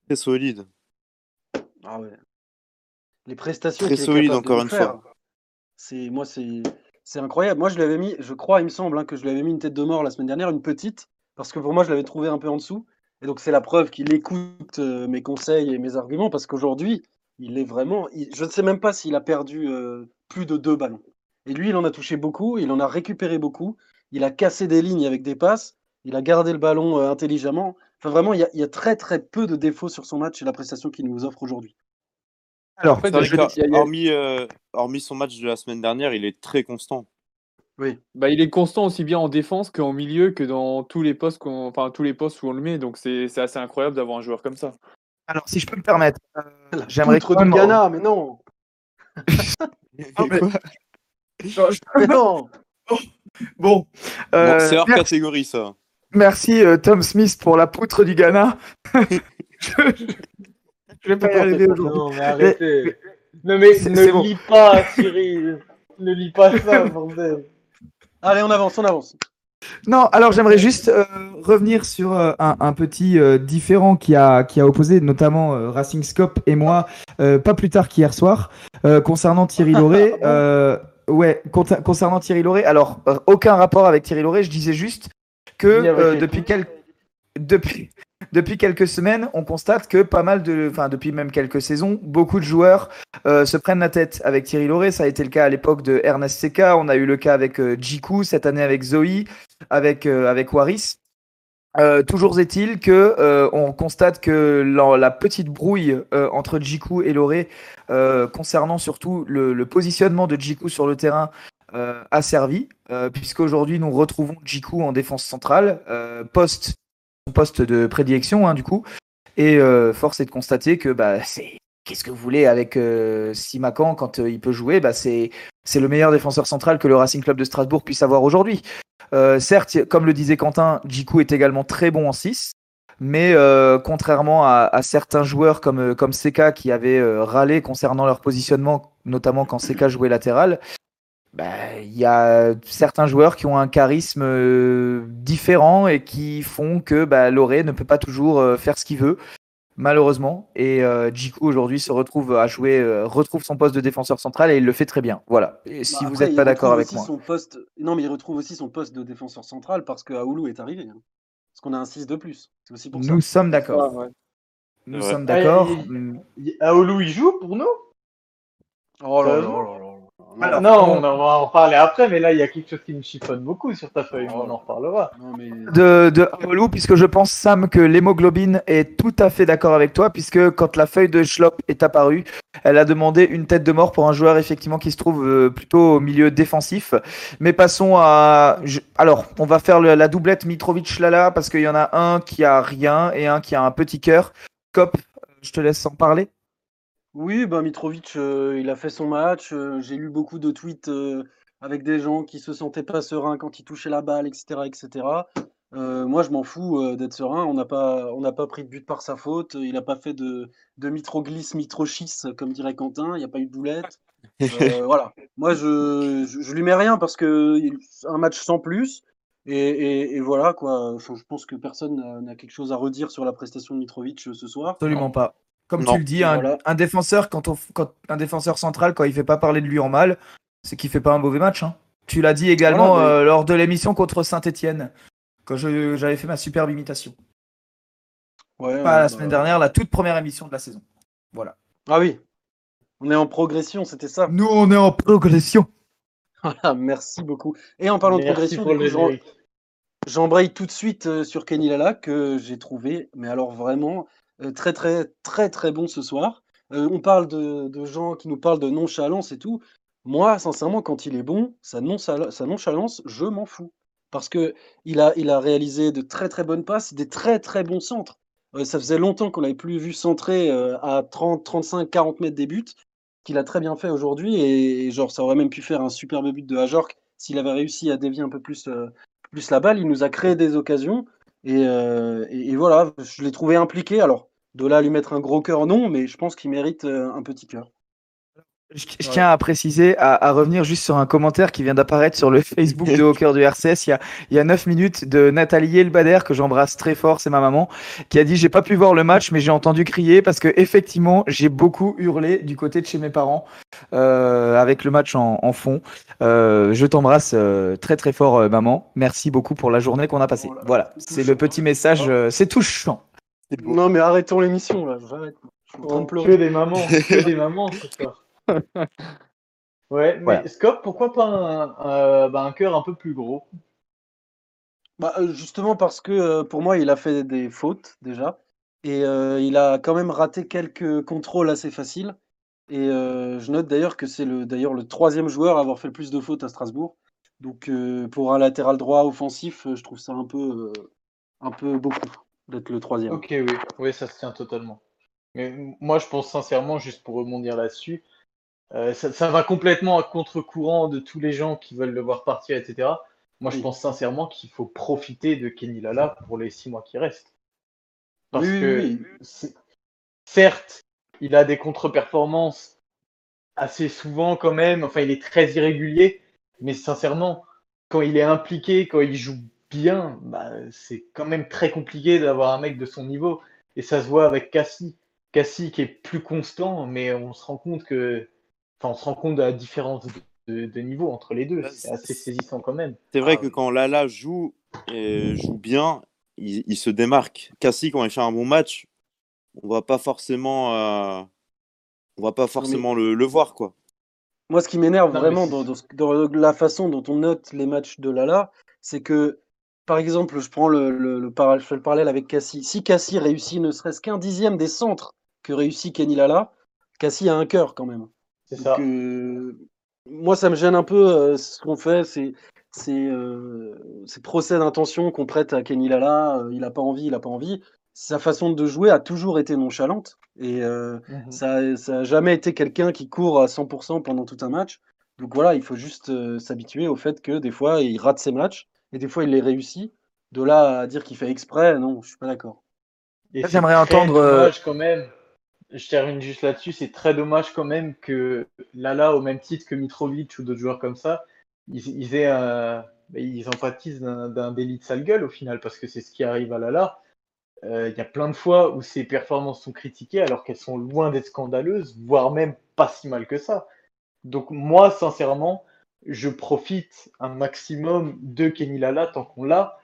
Très solide. Ah ouais. Les prestations Très solide, encore une faire, fois. C'est moi, c'est c'est incroyable. Moi, je l'avais mis, je crois, il me semble hein, que je lui avais mis une tête de mort la semaine dernière, une petite, parce que pour moi, je l'avais trouvé un peu en dessous. Et donc, c'est la preuve qu'il écoute euh, mes conseils et mes arguments, parce qu'aujourd'hui, il est vraiment. il- je ne sais même pas s'il a perdu euh, plus de deux ballons. Et lui, il en a touché beaucoup, il en a récupéré beaucoup, il a cassé des lignes avec des passes, il a gardé le ballon euh, intelligemment. Enfin, vraiment, il y, a, il y a très très peu de défauts sur son match et la prestation qu'il nous offre aujourd'hui. Alors, En fait, je- hormis, euh, hormis son match de la semaine dernière, il est très constant. Oui. Bah, il est constant aussi bien en défense qu'en milieu que dans tous les postes qu'on, enfin tous les postes où on le met. Donc c'est c'est assez incroyable d'avoir un joueur comme ça. alors, si je peux me permettre, euh, j'aimerais du même- Ghana, mais non *laughs* Ah, mais- *laughs* *laughs* Mais non Bon, Bon, euh, c'est hors merci, catégorie, ça. Merci, euh, Tom Smith pour la poutre du Ghana. *laughs* je, je vais pas y arriver aujourd'hui. Non, mais. Non, ne bon. lis pas, Cyril. ne lis pas ça, *laughs* bordel. Allez, on avance, on avance. Non, alors j'aimerais juste euh, revenir sur euh, un, un petit euh, différent qui a, qui a opposé notamment euh, Racing Scope et moi, euh, pas plus tard qu'hier soir, euh, concernant Thierry Lauré. *laughs* euh, ouais, concernant Thierry Lauré. Alors, euh, aucun rapport avec Thierry Lauré, je disais juste que euh, depuis, quel- depuis, *laughs* depuis quelques semaines, on constate que pas mal de. Enfin, depuis même quelques saisons, beaucoup de joueurs euh, se prennent la tête avec Thierry Lauré. Ça a été le cas à l'époque de Ernest Seca. On a eu le cas avec euh, Jiku, cette année avec Zoe, avec, avec Waris. Euh, toujours est-il que euh, on constate que la, la petite brouille euh, entre Jiku et Loré, concernant surtout le, le positionnement de Jiku sur le terrain, euh, a servi, euh, puisqu'aujourd'hui nous retrouvons Jiku en défense centrale, euh, poste, poste de prédilection hein, du coup, et force est de constater que bah, qu'est-ce que vous voulez avec euh, Simakan quand il peut jouer, bah, c'est le meilleur défenseur central que le Racing Club de Strasbourg puisse avoir aujourd'hui. Certes, comme le disait Quentin, Jiku est également très bon en 6. Mais contrairement à, certains joueurs comme, comme Seka qui avaient râlé concernant leur positionnement, notamment quand Seka jouait latéral, bah, il y a certains joueurs qui ont un charisme euh, différent et qui font que bah, Loré ne peut pas toujours euh, faire ce qu'il veut, malheureusement. Et euh, Jiku aujourd'hui se retrouve à jouer, euh, retrouve son poste de défenseur central et il le fait très bien. Voilà. Et si Bah, vous n'êtes pas d'accord avec moi. Son poste... Non, mais il retrouve aussi son poste de défenseur central parce que Aoulou est arrivé. hein. Parce qu'on a un 6 de plus. C'est aussi pour ça. Nous sommes d'accord. Ouais. Nous Ouais. sommes Ah, d'accord. il- Aoulou, il joue pour nous? Oh là là là là. Alors, Non, on- va en parler après, mais là, il y a quelque chose qui me chiffonne beaucoup sur ta feuille, on en reparlera. Non, mais... de, de puisque je pense, Sam, que l'hémoglobine est tout à fait d'accord avec toi, puisque quand la feuille de Schlop est apparue, elle a demandé une tête de mort pour un joueur, effectivement, qui se trouve euh, plutôt au milieu défensif. Mais passons à... je- Alors, on va faire le- la doublette Mitrovic-Lala, parce qu'il y en a un qui a rien et un qui a un petit cœur. Cop, je te laisse en parler. Oui, ben Mitrovic, euh, il a fait son match. euh, J'ai lu beaucoup de tweets euh, avec des gens qui se sentaient pas sereins quand il touchait la balle, etc., etc. Moi, je m'en fous d'être serein. On n'a pas, pas pris de but par sa faute. Il n'a pas fait de, de mitroglisse, comme dirait Quentin. Il n'y a pas eu de boulette. Voilà. Moi, je, je, lui mets rien parce que un match sans plus. Et, et, voilà quoi. Je pense que personne n'a- quelque chose à redire sur la prestation de Mitrovic ce soir. Absolument pas. Comme Non. tu le dis, un, Voilà. un défenseur, quand on, quand, un défenseur central, quand il fait pas parler de lui en mal, c'est qu'il fait pas un mauvais match. hein. Tu l'as dit également Voilà, mais- euh, lors de l'émission contre Saint-Etienne, quand j'avais fait ma superbe imitation. Ouais, Pas la bah, semaine dernière, la toute première émission de la saison. Voilà. Ah oui, on est en progression, c'était ça. Nous, on est en progression. *laughs* Voilà, merci beaucoup. Et en parlant de progression, j'embraye tout de suite euh, sur Kenny Lala que j'ai trouvé, mais alors vraiment euh, très très très très bon ce soir. Euh, on parle de, gens qui nous parlent de nonchalance et tout. Moi, sincèrement, quand il est bon, sa, nonchal- sa nonchalance, je m'en fous. Parce que il a, il a réalisé de très très bonnes passes, des très très bons centres. Euh, ça faisait longtemps qu'on n'avait plus vu centrer euh, à 30, 35, 40 mètres des buts, qu'il a très bien fait aujourd'hui. Et, genre, ça aurait même pu faire un superbe but de Ajorc s'il avait réussi à dévier un peu plus, euh, plus la balle. Il nous a créé des occasions. Euh, et- et voilà, je l'ai trouvé impliqué. Alors, de là à lui mettre un gros cœur, non, mais je pense qu'il mérite euh, un petit cœur. Je, je tiens à préciser, à, à revenir juste sur un commentaire qui vient d'apparaître sur le Facebook de *laughs* Hawker du RCS il y a, il y a 9 minutes de Nathalie Elbader, que j'embrasse très fort, c'est ma maman, qui a dit J'ai pas pu voir le match, mais j'ai entendu crier parce que effectivement j'ai beaucoup hurlé du côté de chez mes parents euh, avec le match en, en fond. Euh, je t'embrasse euh, très très fort, euh, maman. Merci beaucoup pour la journée qu'on a passée. Oh là là, Voilà, c'est le petit message, euh, c'est touchant. C'est beau. Non, mais arrêtons l'émission, là. J'arrête. Je suis en train de Oh, pleurer. que des mamans, que des mamans ce soir. *laughs* Ouais, mais Voilà. Scope, pourquoi pas un, euh, bah, un cœur un peu plus gros? Bah, euh, justement parce que euh, pour moi, il a fait des fautes déjà. Et euh, il a quand même raté quelques contrôles assez faciles. Et euh, je note d'ailleurs que c'est le, d'ailleurs le troisième joueur à avoir fait le plus de fautes à Strasbourg. Donc euh, pour un latéral droit offensif, je trouve ça un peu, euh, un peu beaucoup d'être le troisième. Ok, oui, oui, ça se tient totalement. Mais moi, je pense sincèrement, juste pour rebondir là-dessus, euh, ça, ça va complètement à contre-courant de tous les gens qui veulent le voir partir, etc. Moi, je pense sincèrement qu'il faut profiter de Kenny Lala pour les six mois qui restent. Parce Oui, que, oui. certes, il a des contre-performances assez souvent quand même, enfin, il est très irrégulier, mais sincèrement, quand il est impliqué, quand il joue bien, bah, c'est quand même très compliqué d'avoir un mec de son niveau. Et ça se voit avec Cassie. Cassie qui est plus constant, mais on se rend compte que. Enfin, on se rend compte de la différence de, de niveau entre les deux. Bah, C'est assez saisissant quand même. C'est vrai Ah, que quand Lala joue et joue bien, il, il se démarque. Cassie, quand il fait un bon match, on va pas forcément, euh, on va pas forcément le, le voir quoi. Moi, ce qui m'énerve vraiment dans, dans la façon dont on note les matchs de Lala, c'est que, par exemple, je prends le, le, le para- je fais le parallèle avec Cassie. Si Cassie réussit ne serait-ce qu'un dixième des centres que réussit Kenny Lala, Cassie a un cœur quand même. C'est Donc, ça. euh, moi, ça me gêne un peu euh, ce qu'on fait, euh, ces procès d'intention qu'on prête à Kenny Lala. il a pas envie, il a pas envie. Sa façon de jouer a toujours été nonchalante et Mhm. ça, ça a jamais été quelqu'un qui court à 100% pendant tout un match. Donc voilà, il faut juste s'habituer au fait que des fois il rate ses matchs et des fois il les réussit. De là à dire qu'il fait exprès, non, je suis pas d'accord. Et j'aimerais très entendre, euh, dommage quand même. Je termine juste là-dessus. C'est très dommage quand même que Lala, au même titre que Mitrovic ou d'autres joueurs comme ça, ils, ils aient un- bah, ils empathisent d'un d'un délit de sale gueule au final parce que c'est ce qui arrive à Lala. Euh, Il y a plein de fois où ses performances sont critiquées alors qu'elles sont loin d'être scandaleuses, voire même pas si mal que ça. Donc moi, sincèrement, je profite un maximum de Kenny Lala tant qu'on l'a,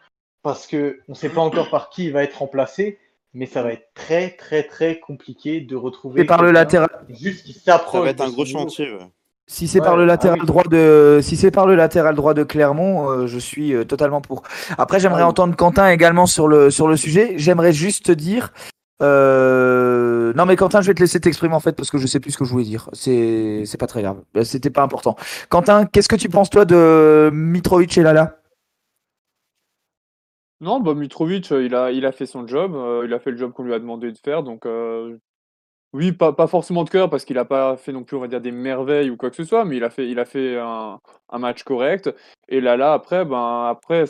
parce que on ne sait pas encore par qui il va être remplacé, mais ça va être très très très compliqué de retrouver Et par le latéral, juste qui Ça s'approche. va être un gros chantier. ouais. si c'est Ouais, par le ah latéral oui. droit de, si c'est par le latéral droit de Clermont, euh, je suis euh, totalement pour. Après, j'aimerais Ah oui. entendre Quentin également sur le sur le sujet. J'aimerais juste te dire. euh, Non mais Quentin, je vais te laisser t'exprimer en fait parce que je sais plus ce que je voulais dire. C'est c'est pas très grave. Euh, C'était pas important. Quentin, qu'est-ce que tu penses toi de Mitrovic et Lala? Non, bah, Mitrovic, euh, il a, il a fait son job, euh, il a fait le job qu'on lui a demandé de faire, donc euh, oui, pas, pas forcément de cœur parce qu'il n'a pas fait non plus, on va dire, des merveilles ou quoi que ce soit, mais il a fait, il a fait un, un match correct. Et là, après, ben, après,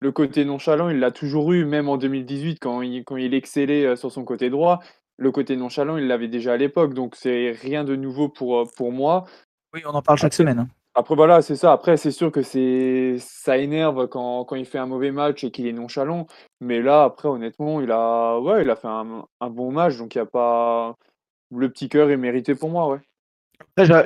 le côté nonchalant, il l'a toujours eu, même en 2018, quand il, quand il excellait sur son côté droit. Le côté nonchalant, il l'avait déjà à l'époque, donc c'est rien de nouveau pour, euh, pour moi. Oui, on en parle chaque Après- semaine. hein. Après, voilà, c'est ça. Après, c'est sûr que c'est ça énerve quand, quand il fait un mauvais match et qu'il est nonchalant. Mais là, après, honnêtement, il a, ouais, il a fait un, un bon match. Donc, il n'y a pas. Le petit cœur est mérité pour moi, ouais.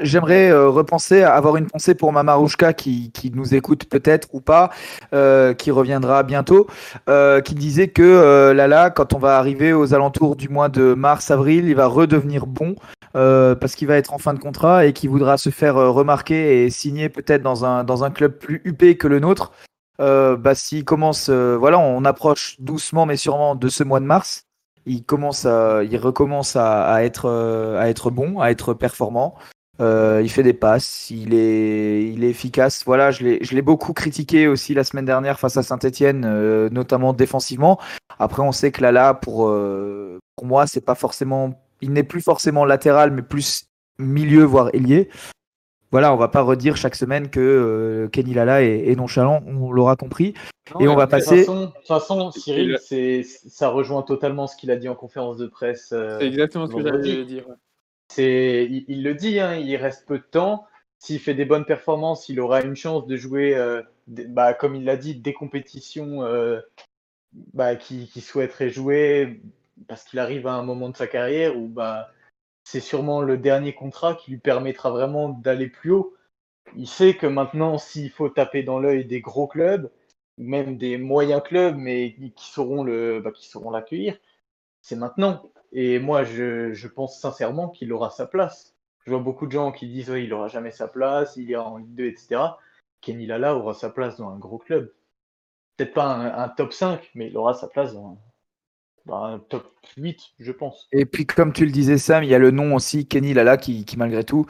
J'aimerais euh, repenser, avoir une pensée pour ma Marouchka qui, nous écoute peut-être ou pas, euh, qui reviendra bientôt, euh, qui disait que Lala, quand on va arriver aux alentours du mois de mars-avril, il va redevenir bon parce qu'il va être en fin de contrat et qu'il voudra se faire remarquer et signer peut-être dans un, dans un club plus huppé que le nôtre. Bah, s'il commence, voilà, on approche doucement mais sûrement de ce mois de mars. Il commence, à, il recommence à, à être, euh, à être bon, à être performant. Euh, il fait des passes, il est, il est efficace. Voilà, je l'ai, beaucoup critiqué aussi la semaine dernière face à Saint-Etienne, notamment défensivement. Après, on sait que Lala, pour, euh, pour moi, c'est pas forcément, il n'est plus forcément latéral, mais plus milieu voire ailier. Voilà, on va pas redire chaque semaine que euh, Kenny Lala est, est nonchalant, on l'aura compris. Et on va De toute passer. façon, de toute façon, Cyril, c'est, ça rejoint totalement ce qu'il a dit en conférence de presse. euh, C'est exactement ce que j'allais dire. ouais. C'est, il, il le dit, hein, il reste peu de temps. S'il fait des bonnes performances, il aura une chance de jouer, euh, des- bah, comme il l'a dit, des compétitions euh, bah, qu'il qui souhaiterait jouer parce qu'il arrive à un moment de sa carrière où bah, c'est sûrement le dernier contrat qui lui permettra vraiment d'aller plus haut. Il sait que maintenant, s'il faut taper dans l'œil des gros clubs, même des moyens clubs, mais qui sauront bah, l'accueillir, c'est maintenant. Et moi, je, pense sincèrement qu'il aura sa place. Je vois beaucoup de gens qui disent il aura jamais sa place, il ira en Ligue 2, etc. Kenny Lala aura sa place dans un gros club. Peut-être pas un, un top 5, mais il aura sa place dans, dans un top 8, je pense. Et puis, comme tu le disais, Sam, il y a le nom aussi, Kenny Lala, qui, qui malgré tout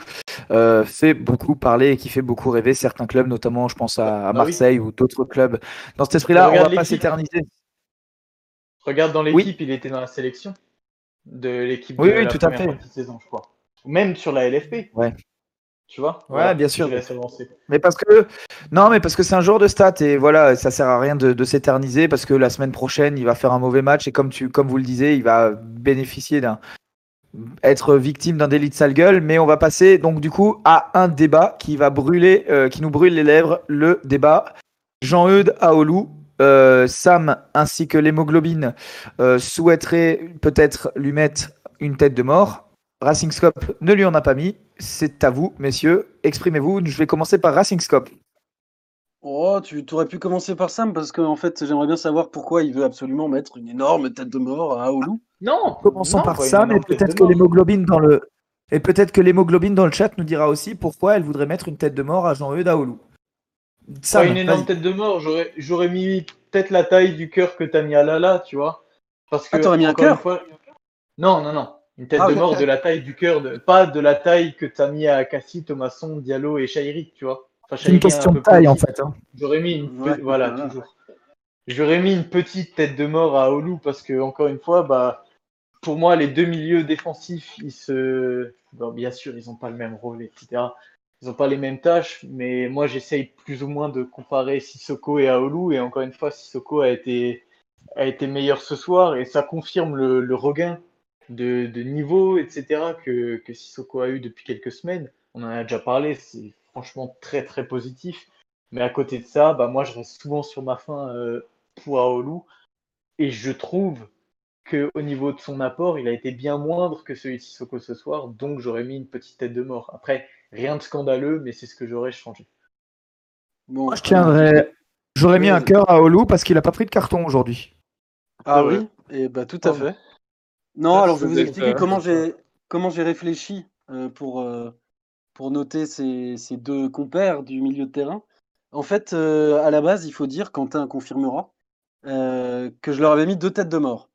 euh, fait beaucoup parler et qui fait beaucoup rêver certains clubs, notamment, je pense à, à Bah oui. Marseille ou d'autres clubs. Dans cet esprit-là, on va Regarde pas s'éterniser. Regarde dans Oui. l'équipe, il était dans la sélection de l'équipe Oui, de oui, la tout à fait. saison, je crois. Même sur la LFP. Ouais. Tu vois Ouais, bien sûr. Mais parce que non, mais parce que c'est un joueur de stats et voilà, ça sert à rien de, de s'éterniser parce que la semaine prochaine, il va faire un mauvais match et comme tu, comme vous le disiez, il va bénéficier d'un être victime d'un délit de sale gueule, mais on va passer donc du coup à un débat qui va brûler, euh, qui nous brûle les lèvres, le débat Jean-Eudes Aoulou. Euh, Sam ainsi que l'hémoglobine euh, souhaiteraient peut-être lui mettre une tête de mort. Racing Scope ne lui en a pas mis. C'est à vous, messieurs. Exprimez-vous. Je vais commencer par Racing Scope. Oh, tu aurais pu commencer par Sam parce qu'en fait, j'aimerais bien savoir pourquoi il veut absolument mettre une énorme tête de mort à Aoulou. Non Commençons non, par pas Sam et peut-être que l'hémoglobine dans le et peut-être que l'hémoglobine dans le chat nous dira aussi pourquoi elle voudrait mettre une tête de mort à Jean-Eudes Aoulou. Pas Sam, une énorme tête de mort, j'aurais j'aurais mis peut-être la taille du cœur que t'as mis à Lala, tu vois. Parce que Ah, t'aurais mis un encore cœur une fois- Non, non, non. Une tête Ah, de mort de la taille du cœur, de... pas de la taille que t'as mis à Cassie, Thomasson, Diallo et Chahiri, tu vois. Enfin, C'est une Chahiri, question un de taille petit. en fait. hein. J'aurais mis une Ouais, voilà, voilà. toujours. J'aurais mis une petite tête de mort à Olu parce que encore une fois, bah pour moi les deux milieux défensifs, ils se bon, bien sûr, ils ont pas le même rôle, etc. Ils ont pas les mêmes tâches, mais moi j'essaye plus ou moins de comparer Sissoko et Aolu et encore une fois, Sissoko a été a été meilleur ce soir et ça confirme le, le regain de, de niveau, etc. que que Sissoko a eu depuis quelques semaines. On en a déjà parlé, c'est franchement très très positif. Mais à côté de ça, bah moi je reste souvent sur ma fin euh, pour Aolu. Et je trouve que au niveau de son apport, il a été bien moindre que celui de Sissoko ce soir. Donc j'aurais mis une petite tête de mort. Après, rien de scandaleux, mais c'est ce que j'aurais changé. Bon, Moi, je tiendrais. J'aurais mis un Ouais. cœur à Aoulou parce qu'il a pas pris de carton aujourd'hui. Ah Ouais. oui, et bah tout à Oh. fait. Non, alors je vais vous expliquer comment j'ai comment j'ai réfléchi euh, pour euh, pour noter ces, ces deux compères du milieu de terrain. En fait, euh, à la base, il faut dire, Quentin confirmera, euh, que je leur avais mis deux têtes de mort.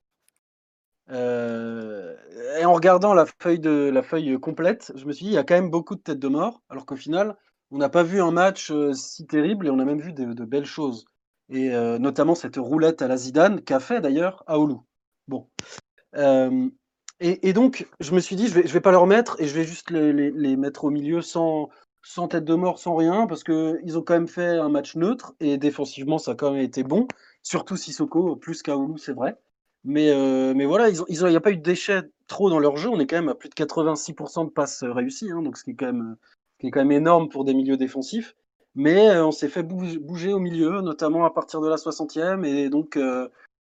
Euh, et en regardant la feuille de la feuille complète, je me suis dit il y a quand même beaucoup de têtes de mort, alors qu'au final, on n'a pas vu un match euh, si terrible et on a même vu de, de belles choses. Et notamment cette roulette à la Zidane qu'a fait d'ailleurs Aoulou. Bon. Euh, et, donc, je me suis dit, je vais, je vais pas leur mettre et je vais juste les, mettre au milieu sans, tête de mort, sans rien, parce qu'ils ont quand même fait un match neutre et défensivement, ça a quand même été bon. Surtout Sissoko, plus qu'Aoulou, c'est vrai. Mais, euh, voilà, il n'y a pas eu de déchets trop dans leur jeu. On est quand même à plus de 86% de passes réussies, hein, donc ce qui, est quand même, énorme pour des milieux défensifs. Mais euh, on s'est fait bouger, au milieu, notamment à partir de la 60e. Et donc,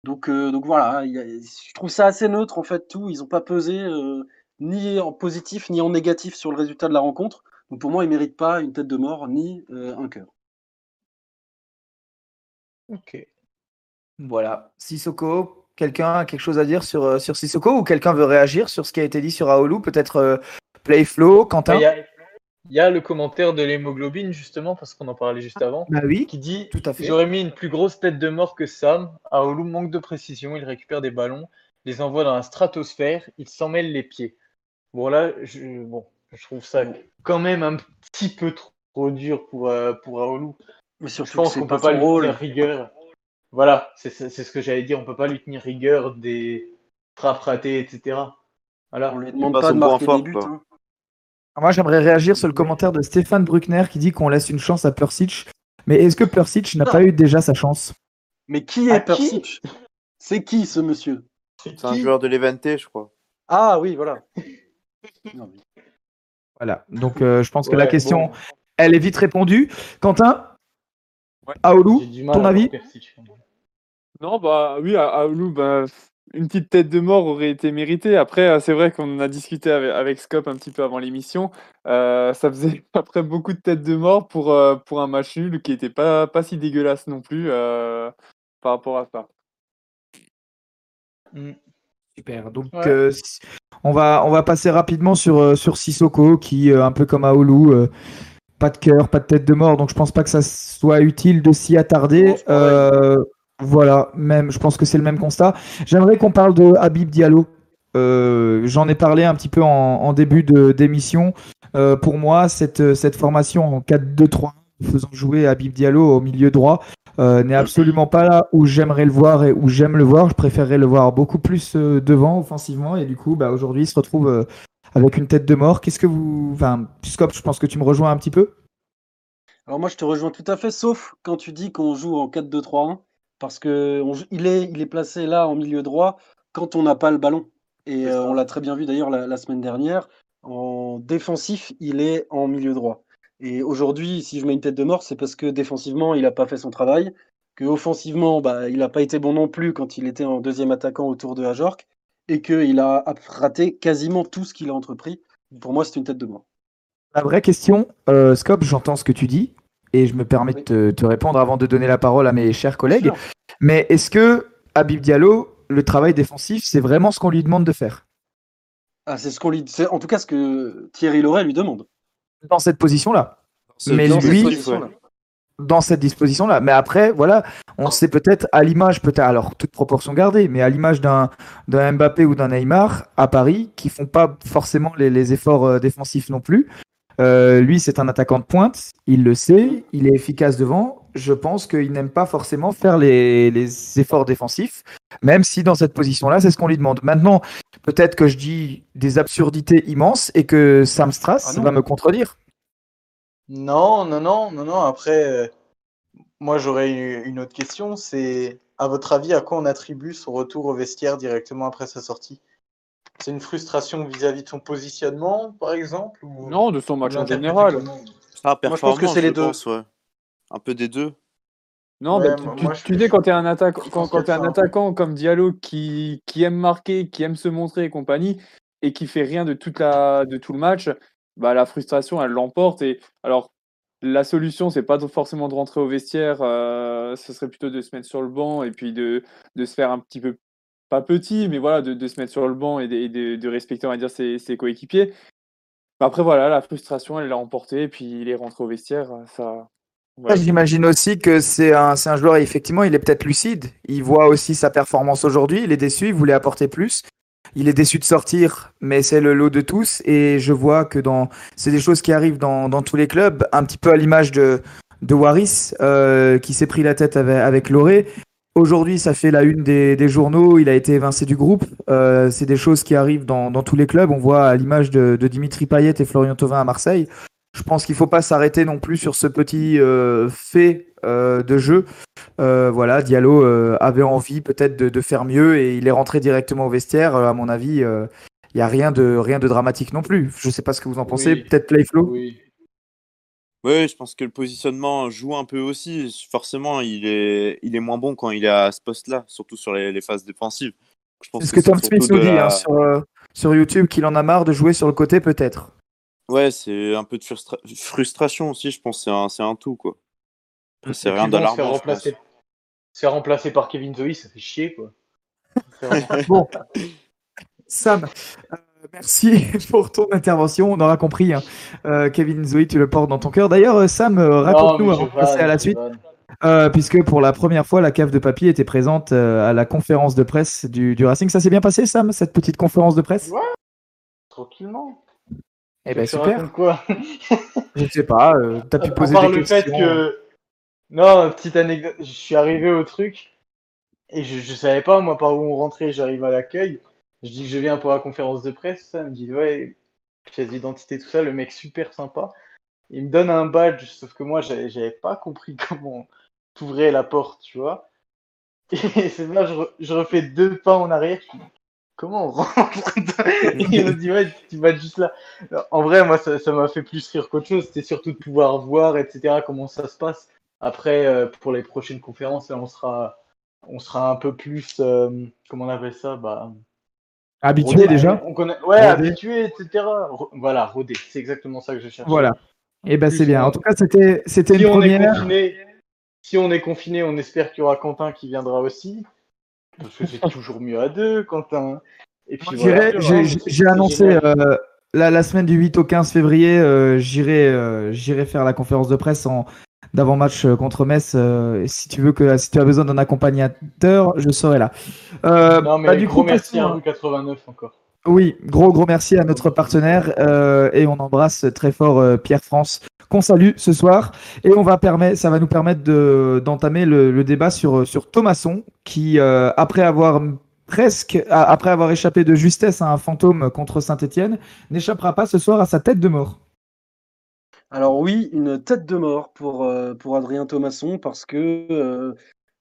donc, euh, donc voilà, il y a- je trouve ça assez neutre en fait tout. Ils n'ont pas pesé euh, ni en positif ni en négatif sur le résultat de la rencontre. Donc pour moi, ils méritent pas une tête de mort ni euh, un cœur. Ok. Voilà. Sissoko, quelqu'un a quelque chose à dire sur, sur Sissoko ou quelqu'un veut réagir sur ce qui a été dit sur Aoulou Peut-être euh, Playflow, Quentin? Y, a, il y a le commentaire de l'hémoglobine, justement, parce qu'on en parlait juste avant, Bah oui, qui dit tout à fait. J'aurais mis une plus grosse tête de mort que Sam. Aoulou manque de précision, il récupère des ballons, les envoie dans la stratosphère, il s'en mêle les pieds. Bon, là, je, bon, je trouve ça quand même un petit peu trop dur pour, euh, pour Aoulou. Mais Je surtout que pense qu'on pas peut pas lui rôle. tenir rigueur. Voilà, c'est ce que j'allais dire. On peut pas lui tenir rigueur des frappes ratées, etc. Voilà. On lui demande pas pas, de marquer fort, des buts. quoi. hein. Moi, j'aimerais réagir sur le commentaire de Stéphane Bruckner qui dit qu'on laisse une chance à Persic. Mais est-ce que Persic n'a pas eu déjà sa chance? Mais qui est Persic? C'est qui ce monsieur? C'est un joueur de l'Eventé, je crois. Ah oui, voilà. Non, mais- Voilà. Donc, euh, je pense que la question, bon, elle est vite répondue. Quentin? Ouais. Aoulou ton avis? Persic. Non, bah oui, à Aoulou, bah, une petite tête de mort aurait été méritée. Après, euh, c'est vrai qu'on en a discuté avec, avec Scope un petit peu avant l'émission. Euh, ça faisait *laughs* après beaucoup de têtes de mort pour, euh, pour un match nul qui était pas, pas si dégueulasse non plus euh, par rapport à ça. Mm. Super. Donc, Ouais. euh, on, va, on va passer rapidement sur, sur Sissoko, qui, un peu comme Aoulou, euh, pas de cœur, pas de tête de mort. Donc, je pense pas que ça soit utile de s'y attarder. Voilà, même, je pense que c'est le même constat. J'aimerais qu'on parle de Habib Diallo. Euh, J'en ai parlé un petit peu en, en début d'émission. Euh, pour moi, cette, cette formation en 4-2-3, faisant jouer Habib Diallo au milieu droit, euh, n'est absolument pas là où j'aimerais le voir et où j'aime le voir. Je préférerais le voir beaucoup plus devant offensivement. Et du coup, bah, aujourd'hui, il se retrouve avec une tête de mort. Qu'est-ce que vous. Enfin, Scop, je pense que tu me rejoins un petit peu. Alors moi, je te rejoins tout à fait, sauf quand tu dis qu'on joue en 4-2-3-1, parce que on il, est, il est placé là en milieu droit quand on n'a pas le ballon. Et euh, on l'a très bien vu d'ailleurs la, la semaine dernière. En défensif, il est en milieu droit. Et aujourd'hui, si je mets une tête de mort, c'est parce que défensivement, il n'a pas fait son travail. Que offensivement, bah, il n'a pas été bon non plus quand il était en deuxième attaquant autour de Ajorc. Et qu'il a raté quasiment tout ce qu'il a entrepris. Pour moi, c'est une tête de mort. La vraie question, euh, Scope, j'entends ce que tu dis et je me permets de te, te répondre avant de donner la parole à mes chers collègues. Mais est-ce que Habib Diallo, le travail défensif, c'est vraiment ce qu'on lui demande de faire? Ah, c'est ce qu'on lui, c'est en tout cas ce que Thierry Loret lui demande. dans cette position-là Mais Dans cette lui- position-là. dans cette disposition-là. Mais après, voilà, on sait peut-être à l'image, peut-être, alors toute proportion gardée, mais à l'image d'un d'un Mbappé ou d'un Neymar à Paris, qui font pas forcément les, les efforts euh, défensifs non plus. Euh, lui, c'est un attaquant de pointe, il le sait, il est efficace devant. Je pense qu'il n'aime pas forcément faire les, les efforts défensifs, même si dans cette position-là, c'est ce qu'on lui demande. Maintenant, peut-être que je dis des absurdités immenses et que Sam Strass Ah va me contredire. Non, non, non, non, non. Après, euh, moi j'aurais une autre question. C'est, à votre avis, à quoi on attribue son retour au vestiaire directement après sa sortie? C'est une frustration vis-à-vis de son positionnement, par exemple? Ou Non, de son match en général. Ah, Moi, je pense que performance, c'est les deux. pense, ouais. Un peu des deux. Non, Ouais, mais tu, moi- tu- moi, je- tu dis quand tu es un attaquant, quand, quand un comme Diallo qui, qui aime marquer, qui aime se montrer et compagnie, et qui fait rien de toute la de tout le match, bah la frustration elle l'emporte. Et alors la solution c'est pas forcément de rentrer au vestiaire, euh, ce serait plutôt de se mettre sur le banc et puis de, de se faire un petit peu pas petit, mais voilà de, se mettre sur le banc et de, respecter on va dire ses, coéquipiers. Après voilà la frustration elle l'a emporté puis il est rentré au vestiaire, ça. J'imagine aussi que c'est un, un joueur, effectivement, il est peut-être lucide. Il voit aussi sa performance aujourd'hui. Il est déçu, il voulait apporter plus. Il est déçu de sortir, mais c'est le lot de tous. Et je vois que dans, c'est des choses qui arrivent dans, dans tous les clubs, un petit peu à l'image de, de Waris, euh, qui s'est pris la tête avec, avec Loré. Aujourd'hui, ça fait la une des, des journaux. Il a été évincé du groupe. Euh, c'est des choses qui arrivent dans, dans tous les clubs. On voit à l'image de, de Dimitri Payet et Florian Thauvin à Marseille. Je pense qu'il faut pas s'arrêter non plus sur ce petit euh, fait euh, de jeu. Voilà, Diallo avait envie peut-être de, de faire mieux et il est rentré directement au vestiaire. À mon avis, il n'y a rien de, rien de dramatique non plus. Je sais pas ce que vous en pensez. Oui. Peut-être Playflow Oui. Oui, je pense que le positionnement joue un peu aussi. Forcément, il est, il est moins bon quand il est à ce poste-là, surtout sur les, les phases défensives. C'est ce que Tom c'est Smith nous dit la- hein, sur, euh, sur YouTube, qu'il en a marre de jouer sur le côté peut-être. Ouais, c'est un peu de frustra- frustration aussi, je pense. que C'est un, c'est un tout, quoi. C'est rien d'alarmant. remplacer, se faire remplacer par Kevin Zoe, ça fait chier, quoi. *laughs* C'est vraiment- Bon, Sam, euh, merci *laughs* pour ton intervention. On aura compris. hein. Euh, Kevin Zoe, tu le portes dans ton cœur. D'ailleurs, euh, Sam, euh, raconte-nous avant de passer à la suite. Euh, puisque pour la première fois, la cave de papier était présente euh, à la conférence de presse du, du Racing. Ça s'est bien passé, Sam, cette petite conférence de presse? Ouais. Tranquillement. Eh ben super. quoi? Je ne sais pas. T'as pu À poser part des le fait questions. que. Non, petite anecdote. Je suis arrivé au truc et je, je savais pas, moi, par où on rentrait. J'arrive à l'accueil. Je dis que je viens pour la conférence de presse. Ça me dit, ouais, pièce d'identité, tout ça. Le mec super sympa. Il me donne un badge, sauf que moi, j'avais pas compris *laughs* comment t'ouvrais la porte, tu vois. *laughs* Et c'est là, je, je refais deux pas en arrière. Comment on *laughs* rentre il me dit, ouais, tu vas juste là. En vrai, moi, ça ça m'a fait plus rire qu'autre chose. C'était surtout de pouvoir voir, etc., comment ça se passe. Après, euh, pour les prochaines conférences, là, on sera, on sera un peu plus, euh, comment on appelle ça? Bah, Habitué rodé. déjà On connaît, ouais, Rodé. habitué, etc. Voilà, rodé. C'est exactement ça que je cherche. Voilà. Eh ben c'est bien. En tout cas, c'était c'était Si une première. confiné, si on est confiné, on espère qu'il y aura Quentin qui viendra aussi. Parce que c'est *laughs* toujours mieux à deux, Quentin. Et puis voilà. J'ai annoncé euh, la, la semaine du 8 au 15 février, euh, j'irai euh, j'irai faire la conférence de presse en d'avant-match euh, contre Metz. euh, si tu veux que si tu as besoin d'un accompagnateur, je serai là. Euh, Non, mais bah, du gros coup, merci à rue 89 encore. Oui, gros gros merci à notre partenaire euh, et on embrasse très fort Pierre France qu'on salue ce soir et on va permettre, ça va nous permettre de d'entamer le, le débat sur sur Thomasson qui après avoir presque après avoir échappé de justesse à un fantôme contre Saint-Étienne n'échappera pas ce soir à sa tête de mort. Alors oui, une tête de mort pour, euh, Adrien Thomasson parce que euh,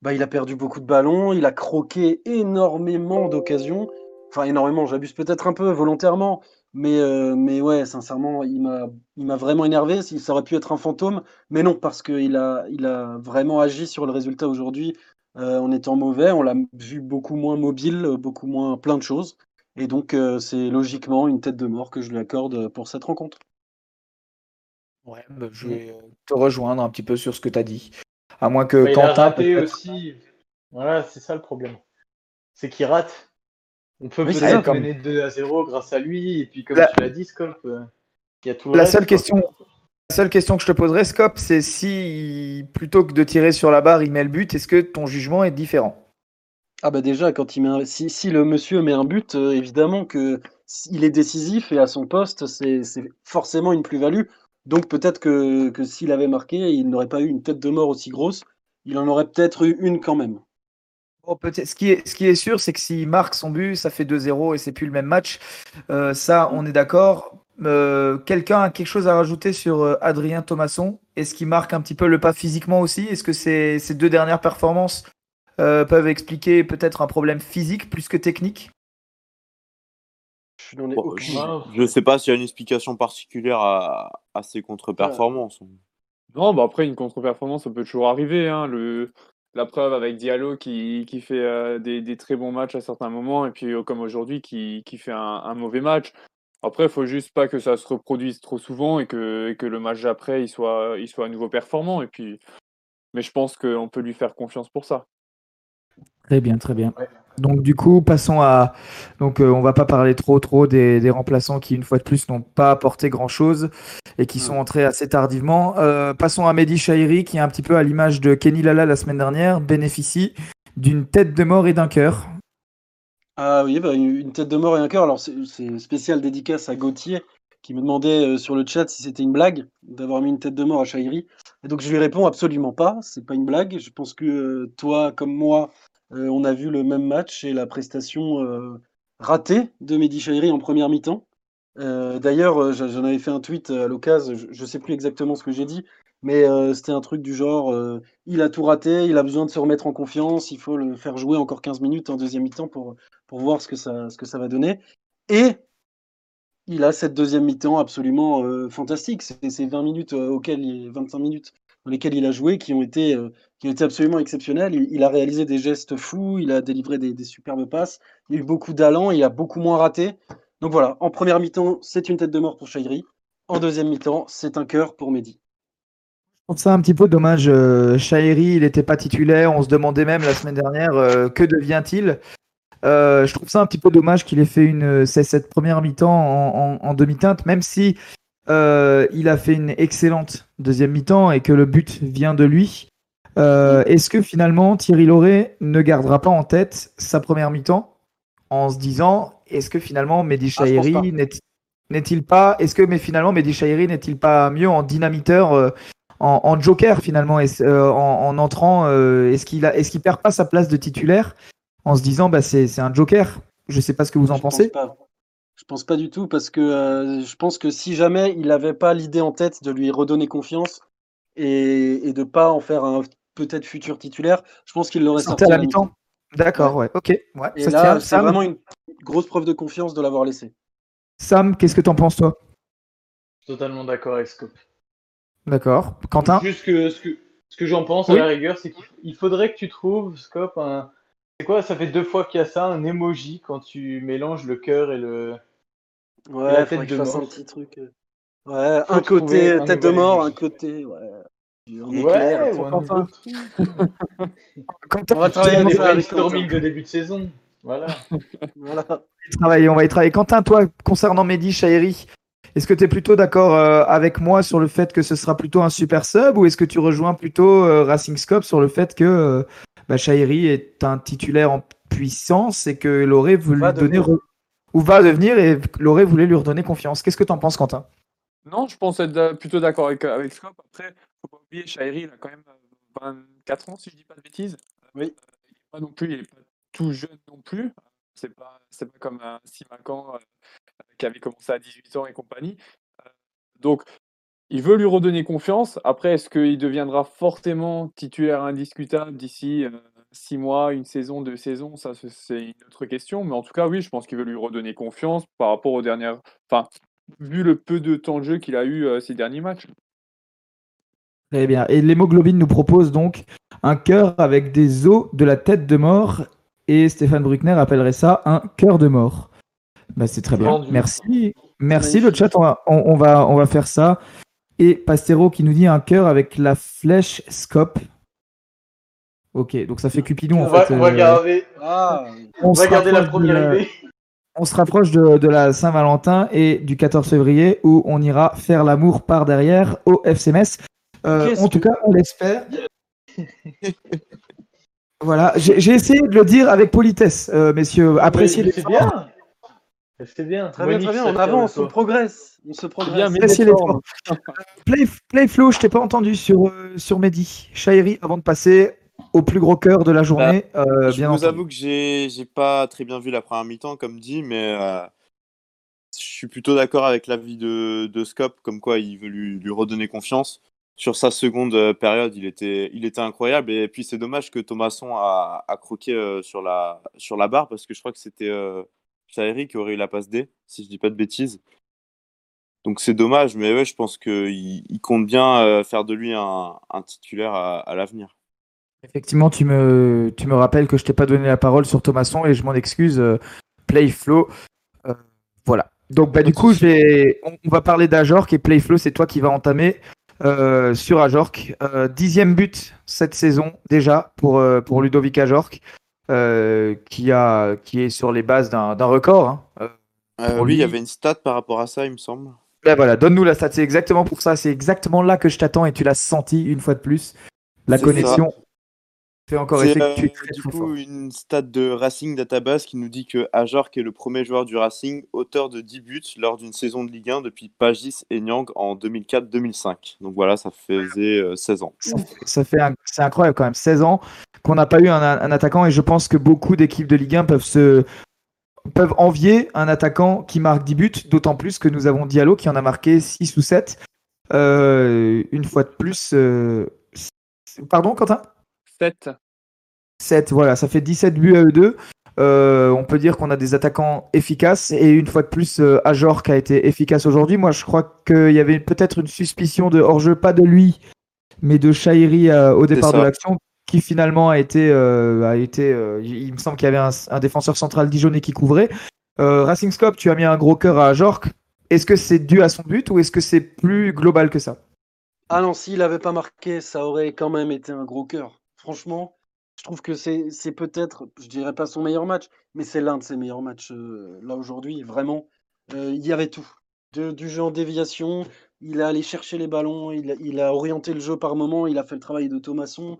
bah, il a perdu beaucoup de ballons, il a croqué énormément d'occasions Enfin, énormément, j'abuse peut-être un peu volontairement, mais, euh, mais ouais, sincèrement, il m'a, vraiment énervé. Ça aurait pu être un fantôme, mais non, parce qu'il a, il a vraiment agi sur le résultat aujourd'hui en étant mauvais. On l'a vu beaucoup moins mobile, beaucoup moins plein de choses. Et donc, c'est logiquement une tête de mort que je lui accorde pour cette rencontre. Ouais, bah, je vais euh, te rejoindre un petit peu sur ce que tu as dit. À moins que Bah, il a Quentin. raté peut-être- aussi. Voilà, c'est ça le problème. C'est qu'il rate. On peut Oui, c'est peut-être mener 2 à 0 grâce à lui. Et puis, comme La- tu l'as dit, Scope, euh, il y a tout le La reste, seule quoi. question, la seule question que je te poserais, Scop, c'est si plutôt que de tirer sur la barre, il met le but, est-ce que ton jugement est différent? Ah bah déjà, quand il met un- si, si le monsieur met un but, euh, évidemment que il est décisif et à son poste, c'est c'est forcément une plus-value. Donc peut-être que, s'il avait marqué, il n'aurait pas eu une tête de mort aussi grosse. Il en aurait peut-être eu une quand même. Peut-être. Ce qui est, qui est sûr, c'est que s'il marque son but, ça fait 2-0 et c'est plus le même match. Euh, ça, on est d'accord. Euh, Quelqu'un a quelque chose à rajouter sur euh, Adrien Thomasson? Est-ce qu'il marque un petit peu le pas physiquement aussi? Est-ce que ces, deux dernières performances peuvent expliquer peut-être un problème physique plus que technique? Je n'en ai Bon, aucune je, idée. idée. je sais pas s'il y a une explication particulière à, à ces contre-performances. Non, bah après, une contre-performance, ça peut toujours arriver. Hein. Le, la preuve avec Diallo qui, qui fait euh, des, des très bons matchs à certains moments, et puis euh, comme aujourd'hui, qui, qui fait un, un mauvais match. Après, il faut juste pas que ça se reproduise trop souvent et que, et que le match d'après, il soit, il soit à nouveau performant. Et puis, mais je pense qu'on peut lui faire confiance pour ça. Très bien, très bien. Ouais. Donc du coup, passons à. Donc euh, on va pas parler trop trop des, des remplaçants qui une fois de plus n'ont pas apporté grand chose et qui sont entrés assez tardivement. Euh, passons à Mehdi Chahiri qui, un petit peu à l'image de Kenny Lala la semaine dernière, bénéficie d'une tête de mort et d'un cœur. Ah oui, bah, une tête de mort et un cœur. Alors, c'est spécial dédicace à Gauthier qui me demandait euh, sur le chat si c'était une blague d'avoir mis une tête de mort à Chahiri. Et donc, je lui réponds absolument pas. C'est pas une blague. Je pense que toi, comme moi, euh, on a vu le même match et la prestation euh, ratée de Mehdi Chahiri en première mi-temps. Euh, D'ailleurs, j'en avais fait un tweet à l'occasion. Je, je sais plus exactement ce que j'ai dit, mais c'était un truc du genre il a tout raté, il a besoin de se remettre en confiance, il faut le faire jouer encore 15 minutes en deuxième mi-temps pour pour voir ce que ça, ce que ça va donner. Et il a cette deuxième mi-temps absolument fantastique. C'est ces 20 minutes auxquelles il, 25 minutes dans lesquelles il a joué qui ont été, euh, absolument exceptionnelles. Il, a réalisé des gestes fous, il a délivré des, superbes passes, il a eu beaucoup d'allant, il a beaucoup moins raté. Donc voilà, en première mi-temps, c'est une tête de mort pour Chahiri. En deuxième mi-temps, c'est un cœur pour Mehdi. Je trouve ça un petit peu dommage. Euh, Chahiri, il n'était pas titulaire. On se demandait même la semaine dernière euh, que devient-il? Je trouve ça un petit peu dommage qu'il ait fait cette première mi-temps en demi-teinte, même si euh, il a fait une excellente deuxième mi-temps et que le but vient de lui. Euh, Est-ce que finalement Thierry Lauré ne gardera pas en tête sa première mi-temps en se disant est-ce que finalement Mehdi Ah. Chahiri n'est- n'est-il pas est-ce que mais finalement Mehdi Chahiri n'est-il pas mieux en dynamiteur euh, en, en joker finalement euh, en, en entrant est-ce qu'il a est-ce qu'il perd pas sa place de titulaire en se disant bah c'est un joker je sais pas ce que vous en Je pense pensez pas. Je pense pas du tout parce que euh, je pense que si jamais il n'avait pas l'idée en tête de lui redonner confiance et, et de pas en faire un peut-être futur titulaire, je pense qu'il l'aurait sorti à la mi-temps d'accord ouais, ok ouais, Et ça là, c'est vraiment une grosse preuve de confiance de l'avoir laissé. Sam qu'est-ce que t'en penses toi? Totalement d'accord avec Scope. d'accord Quentin? Juste que ce que, ce que j'en pense Oui. à la rigueur, c'est qu'il il faudrait que tu trouves, Scope, un. C'est quoi Ça fait deux fois qu'il y a ça, un emoji quand tu mélanges le cœur et le. Ouais, la tête de un petit truc. euh. Ouais, Faut un côté un tête de mort, un côté ouais. Ouais, éclair. ou un Quentin. nouveau truc. *laughs* Quentin, On va travailler avec ça avec Quentin. de début de saison. Voilà. *laughs* Voilà. y travailler, on va y travailler. Quentin, toi, concernant Mehdi Chahiri, est-ce que tu es plutôt d'accord euh, avec moi sur le fait que ce sera plutôt un super sub ou est-ce que tu rejoins plutôt euh, Racing Scope sur le fait que euh, bah, Chahiri est un titulaire en puissance et veut Va lui donner re- ou va devenir et Loré voulait lui redonner confiance. Qu'est-ce que tu en penses, Quentin? Non, je pense être plutôt d'accord avec, avec Scop. Après, faut pas oublier, Chahiri, il a quand même euh, 24 ans, si je dis pas de bêtises. Oui. Euh, il est pas non plus, il est pas tout jeune non plus. C'est pas, c'est pas comme un Simacan euh, qui avait commencé à 18 ans et compagnie. Euh, donc, il veut lui redonner confiance. Après, est-ce qu'il deviendra forcément titulaire indiscutable d'ici six mois, une saison, deux saisons, ça c'est- une autre question. Mais en tout cas, oui, je pense qu'il veut lui redonner confiance par rapport aux dernières. Enfin, vu le peu de temps de jeu qu'il a eu euh, ces derniers matchs. Très bien. Et l'hémoglobine nous propose donc un cœur avec des os de la tête de mort. Et Stéphane Bruckner appellerait ça un cœur de mort. Bah, c'est très bien. Vendu. Merci. Merci le chat. On va, on, on va, on va faire ça. Et Pastero qui nous dit un cœur avec la flèche scope. Ok, donc ça fait Cupidon On en va, fait. on va euh, garder, Ah, on se va garder la rapproche de première la- idée. On se rapproche de, de la Saint-Valentin et du 14 février où on ira faire l'amour par derrière au FCMS. Euh, en tout que- cas, on l'espère. *laughs* voilà, j'ai essayé de le dire avec politesse, euh, messieurs. Appréciez Oui, les C'est bien. C'est bien. très bien, très bien. On avance, on progresse. On se progresse. bien. Play, Playflow, je t'ai pas entendu sur, euh, sur Mehdi. Shairi, avant de passer au plus gros cœur de la journée, euh, je bien vous entendu. avoue que j'ai j'ai pas très bien vu la première mi-temps, comme dit, mais euh, je suis plutôt d'accord avec l'avis de, de Scope, comme quoi il veut lui, lui redonner confiance. Sur sa seconde euh, période, il était, il était incroyable. Et puis c'est dommage que Thomasson a, a croqué euh, sur, la, sur la barre, parce que je crois que c'était Shairi qui aurait eu la passe D, si je dis pas de bêtises. Donc c'est dommage, mais ouais, je pense qu'il il compte bien faire de lui un, un titulaire à, à l'avenir. Effectivement, tu me, tu me rappelles que je t'ai pas donné la parole sur Thomasson et je m'en excuse. euh, Playflow. Euh, voilà. Donc, bah, du coup, je vais- on, on va parler d'Ajork et Playflow, c'est toi qui vas entamer euh, sur Ajork. Euh, dixième but cette saison déjà pour, euh, pour Ludovic Ajork, euh, qui, a, qui est sur les bases d'un record. hein. Pour oui, il y avait une stat par rapport à ça, il me semble. ben voilà, donne-nous la stat. C'est exactement pour ça. C'est exactement là que je t'attends et tu l'as senti une fois de plus. La connexion fait encore C'est euh, du très coup fort. une stat de Racing Database qui nous dit que Ajork est le premier joueur du Racing auteur de 10 buts lors d'une saison de Ligue 1 depuis Pagis et Nyang en 2004-2005. Donc voilà, ça faisait euh, 16 ans. Ça fait- ça fait un- c'est incroyable quand même, 16 ans qu'on n'a pas eu un, un attaquant et je pense que beaucoup d'équipes de Ligue 1 peuvent se peuvent envier un attaquant qui marque 10 buts, d'autant plus que nous avons Diallo qui en a marqué 6 ou 7. Euh, une fois de plus. euh, Pardon, Quentin? 7. 7, voilà, ça fait 17 buts à eux deux. Euh, on peut dire qu'on a des attaquants efficaces et une fois de plus, euh, Ajor qui a été efficace aujourd'hui. Moi, je crois qu'il y avait peut-être une suspicion de hors-jeu, pas de lui, mais de Shairi euh, au départ de l'action, qui finalement a été, euh, a été euh, il me semble qu'il y avait un, un défenseur central dijonais qui couvrait. Euh, Racing Scope, tu as mis un gros cœur à Ajorc. Est-ce que c'est dû à son but ou est-ce que c'est plus global que ça? Ah non, s'il avait pas marqué, ça aurait quand même été un gros cœur. Franchement, je trouve que c'est peut-être, je dirais pas son meilleur match, mais c'est l'un de ses meilleurs matchs euh, là aujourd'hui. Vraiment, Euh, il y avait tout. De- du jeu en déviation, il a allé chercher les ballons, il a, il a orienté le jeu par moment, il a fait le travail de Thomasson.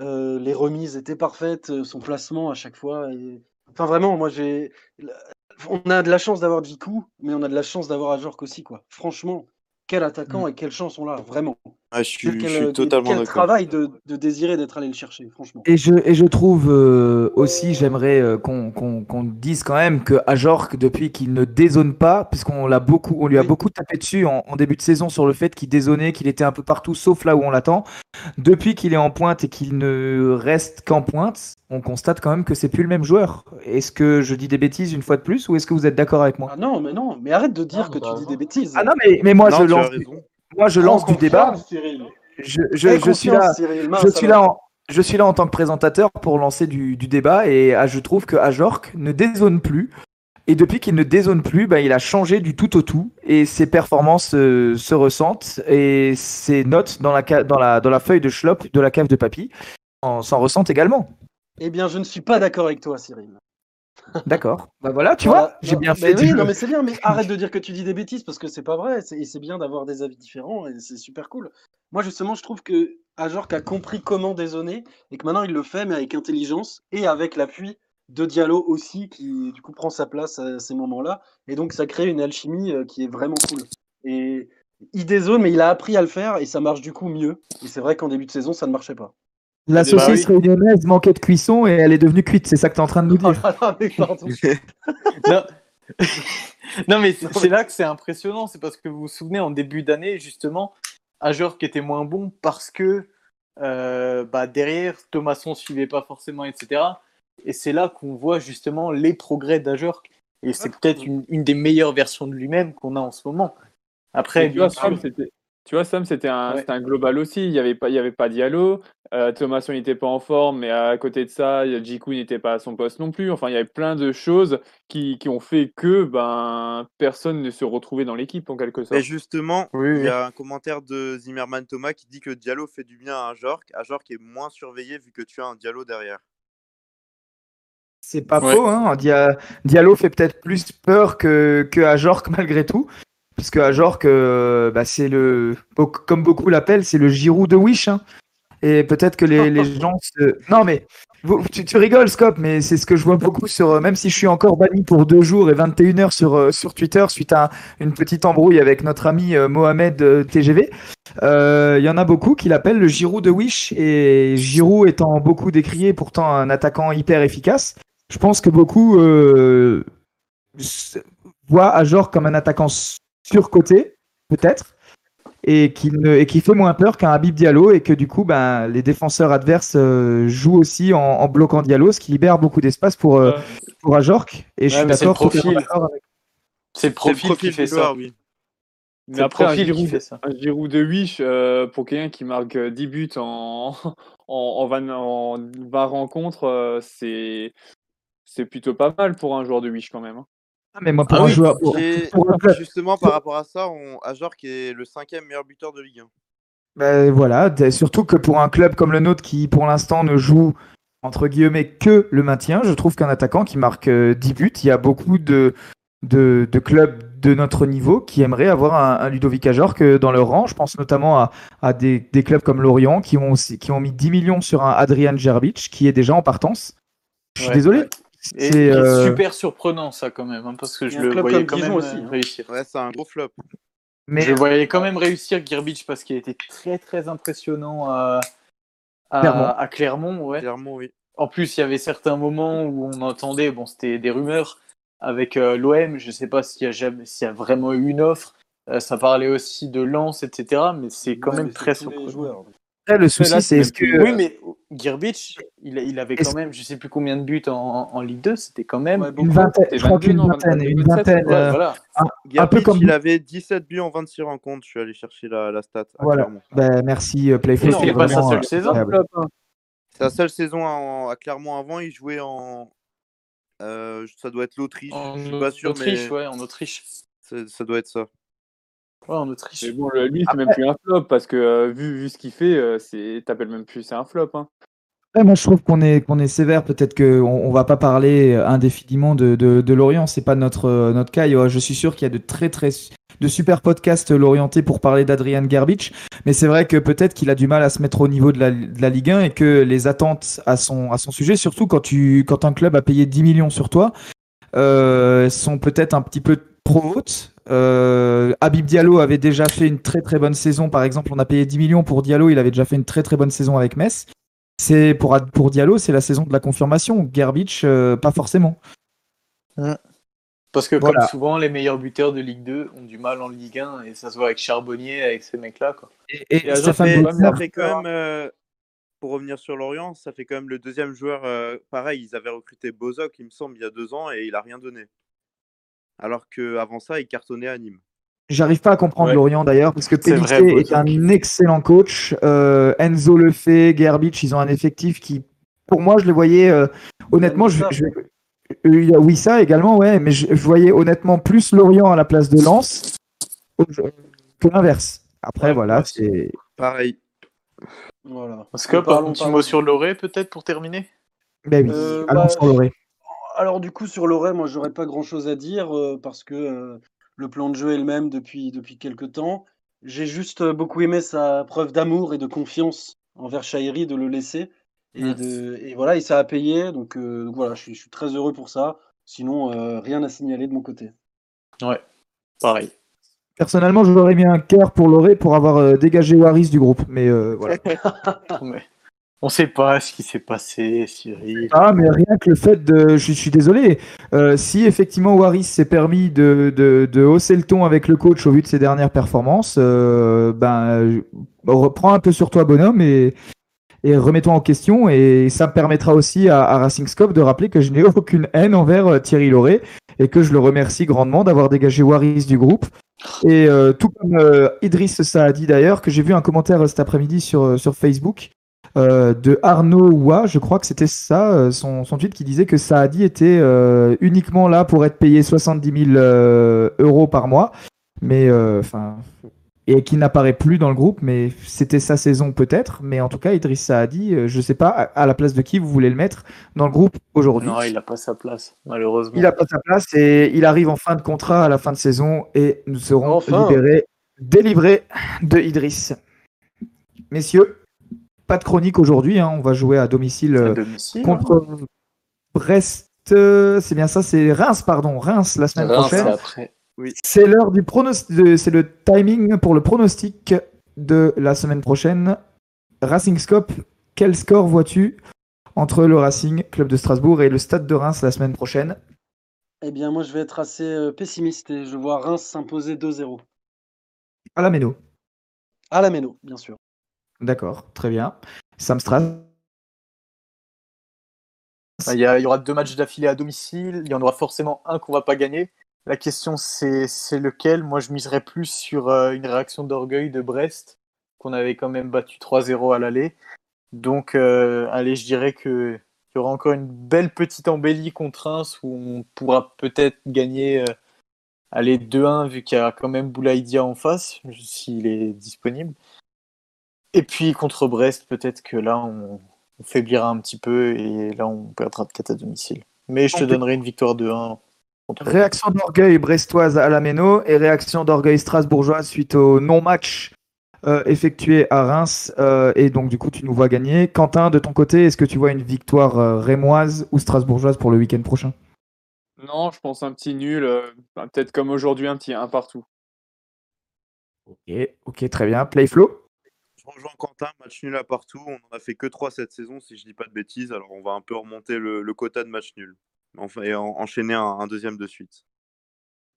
Euh, les remises étaient parfaites, son placement à chaque fois. et- Enfin vraiment, moi j'ai, on a de la chance d'avoir Jiku, mais on a de la chance d'avoir Ajork aussi quoi. Franchement, quel attaquant et quelle chance on l'a, vraiment. Ouais, je suis, Quel, je suis quel- totalement quel travail de, de désirer d'être allé le chercher, franchement. Et je, et je trouve euh, aussi, j'aimerais euh, qu'on qu'on- qu'on dise quand même que Ajorc, depuis qu'il ne dézone pas, puisqu'on l'a beaucoup, on lui a Oui. beaucoup tapé dessus en, en début de saison sur le fait qu'il dézonnait, qu'il était un peu partout sauf là où on l'attend. Depuis qu'il est en pointe et qu'il ne reste qu'en pointe, on constate quand même que c'est plus le même joueur. Est-ce que je dis des bêtises une fois de plus ou est-ce que vous êtes d'accord avec moi? Ah non, mais non, mais arrête de dire Ah, que bah, tu dis des bêtises. Ah non, mais, mais moi Non, je lance. Moi je Prends lance du débat. Cyril. Je, je, Aie je suis là. Cyril, mince, Je suis, alors. là en, je suis là en tant que présentateur pour lancer du, du débat et ah, je trouve que Ajorc ne dézone plus. Et depuis qu'il ne dézone plus, bah, il a changé du tout au tout et ses performances euh, se ressentent et ses notes dans la, dans la, dans la feuille de schlop de la cave de papy en- s'en ressentent également. Eh bien, je ne suis pas d'accord avec toi, Cyril. D'accord. *laughs* Bah voilà, tu Voilà. vois, j'ai bien mais fait. Oui, non, mais c'est bien, mais *laughs* arrête de dire que tu dis des bêtises parce que c'est pas vrai. c'est- Et c'est bien d'avoir des avis différents et c'est super cool. Moi, justement, je trouve que Ajorc a compris comment dézoner et que maintenant il le fait, mais avec intelligence et avec l'appui de Diallo aussi, qui du coup prend sa place à ces moments-là. Et donc, ça crée une alchimie euh, qui est vraiment cool. Et il dézone, mais il a appris à le faire et ça marche du coup mieux. Et c'est vrai qu'en début de saison, ça ne marchait pas. La Bah saucisse oui. réunionnaise manquait de cuisson et elle est devenue cuite, c'est ça que tu es en train de nous dire. *laughs* Ah. Non. *laughs* *laughs* non, mais c'est là que c'est impressionnant. C'est parce que vous vous souvenez, en début d'année, justement, un joueur qui était moins bon parce que Euh, bah, derrière, Thomasson suivait pas forcément, etc. Et c'est là qu'on voit justement les progrès d'Ajorc. Et c'est peut-être une, une des meilleures versions de lui-même qu'on a en ce moment. Après, bien sûr- c'était. Tu vois, Sam, c'était un, Ouais. c'était un global aussi. Il n'y avait pas, il y avait pas Diallo. Euh, Thomasson n'était pas en forme, mais à côté de ça, Jiku n'était pas à son poste non plus. Enfin, il y avait plein de choses qui, qui ont fait que ben, personne ne se retrouvait dans l'équipe en quelque sorte. Et justement, Oui, il oui. y a un commentaire de Zimmerman Thomas qui dit que Diallo fait du bien à Ajorc. Ajorc est moins surveillé vu que tu as un Diallo derrière. C'est pas Ouais. faux, hein. Dia- Diallo fait peut-être plus peur que, que Ajorc *laughs* malgré tout. Parce que Ajorc, euh, bah, c'est le, comme beaucoup l'appellent, c'est le Giroud de Wish. hein. Et peut-être que les, les gens se... Non mais, tu, tu rigoles Scop, mais c'est ce que je vois beaucoup sur... euh, Même si je suis encore banni pour deux jours et 21 heures sur, euh, sur Twitter suite à une petite embrouille avec notre ami Mohamed TGV, il y en a beaucoup qui l'appellent le Giroud de Wish. Et Giroud étant beaucoup décrié, pourtant un attaquant hyper efficace, je pense que beaucoup voient Ajor comme un attaquant surcoté, peut-être, et qui, ne, et qui fait moins peur qu'un Habib Diallo, et que du coup, ben, les défenseurs adverses euh, jouent aussi en, en bloquant Diallo, ce qui libère beaucoup d'espace pour, euh, pour Ajorc. Et je suis mais c'est le d'accord avec C'est le profil, qui fait ça. oui. Mais après, un profil qui Giroud, fait ça. un Giroud de Wish, euh, pour quelqu'un qui marque euh, 10 buts en, *laughs* en, en, 20, en 20 rencontres, euh, c'est c'est plutôt pas mal pour un joueur de Wish quand même. hein. Ah, mais moi, pour Ah un oui, joueur. pour- pour un club- justement, par rapport à ça, on... Ajorc est le cinquième meilleur buteur de Ligue 1. Ben, voilà, surtout que pour un club comme le nôtre qui pour l'instant ne joue entre guillemets que le maintien, je trouve qu'un attaquant qui marque euh, 10 buts, il y a beaucoup de, de, de clubs de notre niveau qui aimeraient avoir un, un Ludovic Ajorc euh, dans leur rang. Je pense notamment à, à des, des clubs comme Lorient qui ont, aussi- qui ont mis 10 millions sur un Adrian Gerbic qui est déjà en partance. Je suis Ouais. désolé. C'est, euh, super surprenant ça quand même, hein, parce que je le voyais quand Dijon même aussi, euh, hein. réussir. Ouais, c'est un gros flop. mais Je le voyais quand même réussir Girbich parce qu'il était très très impressionnant à, à, Clermont. à Clermont. Ouais. Clairement, oui. En plus, il y avait certains moments où on entendait, bon, c'était des rumeurs avec euh, l'OM. Je sais pas s'il y a jamais, s'il y a vraiment eu une offre. Euh, ça parlait aussi de Lens, etc. Mais c'est quand Ouais, même très surprenant. Après, le souci c'est est-ce que Oui, mais Girbich, il, il avait quand même, je sais plus combien de buts en, en Ligue 2. C'était quand même. Ouais, une vingtaine, je crois 22, qu'une vingtaine, 22, une 27, vingtaine. Ouais, euh, voilà. Gerbic, comme- il avait 17 buts en 26 rencontres. Je suis allé chercher la, la stat. à Voilà. Clermont. ben, merci euh, Playful, c'est c'est pas sa seule euh, saison. la seule saison à Clermont avant. Il jouait en. euh, ça doit être l'Autriche. En Je suis pas sûr, Autriche, mais ouais, en Autriche. ça doit être ça. Ouais, en Autriche. Mais bon, lui, c'est même plus un flop parce que euh, vu, vu ce qu'il fait, euh, c'est t'appelles même plus c'est un flop. Hein. Ouais, moi, je trouve qu'on est, qu'on est sévère. Peut-être qu'on on va pas parler indéfiniment de, de, de Lorient. C'est pas notre, euh, notre cas. Et, je suis sûr qu'il y a de très, très, de super podcasts l'orienté pour parler d'Adrian Gerbic. Mais c'est vrai que peut-être qu'il a du mal à se mettre au niveau de la, de la Ligue 1 et que les attentes à son, à son sujet, surtout quand tu, quand un club a payé 10 millions sur toi, euh, sont peut-être un petit peu trop hautes. Euh, Habib Diallo avait déjà fait une très très bonne saison. Par exemple, on a payé 10 millions pour Diallo. Il avait déjà fait une très très bonne saison avec Metz. C'est pour, pour Diallo, c'est la saison de la confirmation. Gerbic, euh, pas forcément. Parce que Voilà. comme souvent, les meilleurs buteurs de Ligue 2 ont du mal en Ligue 1 et ça se voit avec Charbonnier, avec ces mecs-là. Quoi. Et, et Et Ajor, Ça fait, ça quand même, euh, pour revenir sur Lorient, ça fait quand même le deuxième joueur. euh, pareil, ils avaient recruté Bozok, il me semble, il y a deux ans, et il a rien donné. Alors qu'avant ça, il cartonnait à Nîmes. J'arrive pas à comprendre Ouais. Lorient d'ailleurs, parce que Pellissier est un excellent coach. Euh, Enzo le fait, Gerbic, ils ont un effectif qui, pour moi, je les voyais, euh, honnêtement, je, je, euh, il y a Wissa également, ouais, mais je, je voyais honnêtement plus Lorient à la place de Lens que l'inverse. Après, Ouais, voilà, aussi. c'est. Pareil. Voilà. Un petit mot sur Loré peut-être pour terminer? Ben oui, Euh, allons bah, sur Loré. Alors du coup sur Lorraine, moi j'aurais pas grand chose à dire euh, parce que euh, le plan de jeu est le même depuis depuis quelques temps. J'ai juste euh, beaucoup aimé sa preuve d'amour et de confiance envers Chahiri de le laisser et de et voilà et ça a payé donc, euh, donc voilà je suis, je suis très heureux pour ça. Sinon euh, rien à signaler de mon côté. Pareil. Personnellement, j'aurais mis un cœur pour Loré pour avoir euh, dégagé Waris du groupe, mais euh, voilà. *laughs* On sait pas ce qui s'est passé, Cyril. Ah, mais rien que le fait de. Je, suis désolé. euh, si effectivement Waris s'est permis de, hausser le ton avec le coach au vu de ses dernières performances, euh, ben, reprends un peu sur toi, bonhomme, et, et remettons en question. Et ça me permettra aussi à, Racing Scope de rappeler que je n'ai aucune haine envers euh, Thierry Lauré et que je le remercie grandement d'avoir dégagé Waris du groupe. Et tout comme Idriss Saadi d'ailleurs, que j'ai vu un commentaire cet après-midi sur Facebook euh, de Arnaud Wa, je crois que c'était ça, euh, son, son tweet qui disait que Saadi était euh, uniquement là pour être payé 70 000 euh, euros par mois, mais enfin. et qui n'apparaît plus dans le groupe, mais c'était sa saison peut-être. Mais en tout cas, Idriss Saadi, je sais pas à, à la place de qui vous voulez le mettre dans le groupe aujourd'hui? Non, il n'a pas sa place, malheureusement. Il a pas sa place et il arrive en fin de contrat à la fin de saison et nous serons Enfin. libérés, délivrés de Idriss. Messieurs, pas de chronique aujourd'hui, hein, on va jouer à domicile À euh, domicile. contre Brest. euh, C'est bien ça, c'est Reims, pardon, Reims la semaine Reims, c'est prochaine. après. C'est l'heure du pronostic, c'est le timing pour le pronostic de la semaine prochaine. Racing Scope, quel score vois-tu entre le Racing Club de Strasbourg et le Stade de Reims la semaine prochaine? Eh bien, moi, je vais être assez euh, pessimiste et je vois Reims s'imposer 2-0. À la Méno. À la Méno, bien sûr. D'accord, très bien. Sam Stras. Bah, Il y, aura deux matchs d'affilée à domicile. Il y en aura forcément un qu'on va pas gagner. La question, c'est c'est lequel? Moi, je miserais plus sur euh, une réaction d'orgueil de Brest, qu'on avait quand même battu 3-0 à l'aller. Donc, euh, allez, je dirais que il y aura encore une belle petite embellie contre Reims où on pourra peut-être gagner euh, aller 2-1 vu qu'il y a quand même Boulaïdia en face, s'il est disponible. Et puis contre Brest, peut-être que là, on, on faiblira un petit peu et là, on perdra peut-être à domicile. Mais je te donnerai une victoire de 1 contre Réaction d'orgueil brestoise à la Méno et réaction d'orgueil strasbourgeoise suite au non-match euh, effectué à Reims. euh, et donc, du coup, tu nous vois gagner. Quentin, de ton côté, est-ce que tu vois une victoire euh, rémoise ou strasbourgeoise pour le week-end prochain? Non, je pense un petit nul, euh, peut-être comme aujourd'hui, un petit 1 partout. Ok, ok, très bien. Playflow Je rejoins Quentin, match nul à partout. On n'en a fait que 3 cette saison, si je dis pas de bêtises. Alors on va un peu remonter le, quota de match nul. Enfin, et en- enchaîner un, deuxième de suite.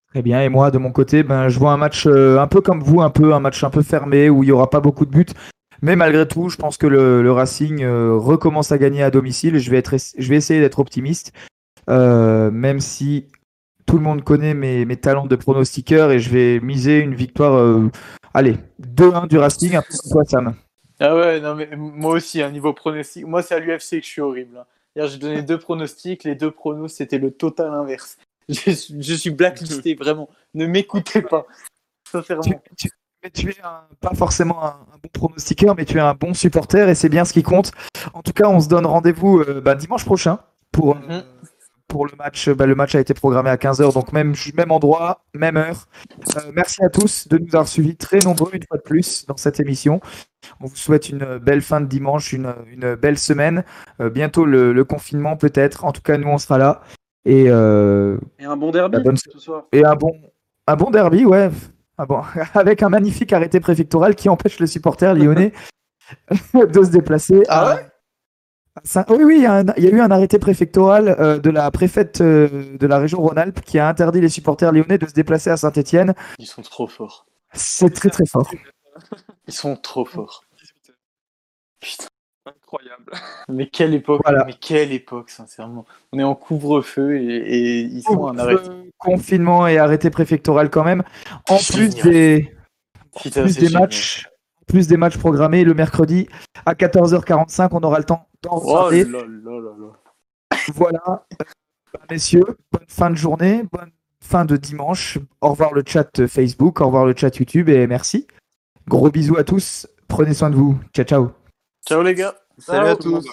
Très bien. Et moi, de mon côté, ben, je vois un match euh, un peu comme vous, un peu un match un peu fermé où il n'y aura pas beaucoup de buts. Mais malgré tout, je pense que le, le Racing euh, recommence à gagner à domicile. Je vais, être, je vais essayer d'être optimiste, euh, même si tout le monde connaît mes, mes talents de pronostiqueur et je vais miser une victoire. euh, allez, 2-1 du Racing. Un peu comme toi, Sam. Ah ouais, non, mais moi aussi, un niveau pronostic. Moi, c'est à l'UFC que je suis horrible. hein. Hier, j'ai donné deux pronostics. Les deux pronos, c'était le total inverse. *laughs* Je, suis- je suis blacklisté, vraiment. Ne m'écoutez pas. Sincèrement. tu- mais tu es un- pas forcément un, un bon pronostiqueur, mais tu es un bon supporter et c'est bien ce qui compte. En tout cas, on se donne rendez-vous euh, bah, dimanche prochain pour, euh, Mhm. Pour le match. Bah, le match a été programmé à 15h, donc même, même endroit, même heure. Euh, merci à tous de nous avoir suivis très nombreux une fois de plus dans cette émission. On vous souhaite une belle fin de dimanche, une, une belle semaine. Euh, bientôt le, le confinement peut-être. En tout cas, nous, on sera là. Et, euh, Et un bon derby bonne- ce soir. et un bon, un bon derby, ouais. Ah bon, *laughs* avec un magnifique arrêté préfectoral qui empêche les supporters lyonnais *laughs* de se déplacer. Ah Saint- Oui, oui, il y, a un- il y a eu un arrêté préfectoral euh, de la préfète euh, de la région Rhône-Alpes qui a interdit les supporters lyonnais de se déplacer à Saint-Etienne. Ils sont trop forts. C'est très très fort. *laughs* Ils sont trop forts. Putain. Incroyable. Mais quelle époque, Voilà. mais quelle époque, sincèrement. On est en couvre-feu et, et ils font un arrêt. Couvre-feu, Confinement et arrêté préfectoral quand même. En plus Génial. des, Putain, plus des génial. matchs, plus des matchs programmés le mercredi à 14h45, on aura le temps d'en Oh reparler. Voilà, Euh, messieurs, bonne fin de journée, bonne fin de dimanche. Au revoir le chat Facebook, au revoir le chat YouTube et merci. Gros bisous à tous, prenez soin de vous. Ciao ciao. Ciao les gars. Salut à tous.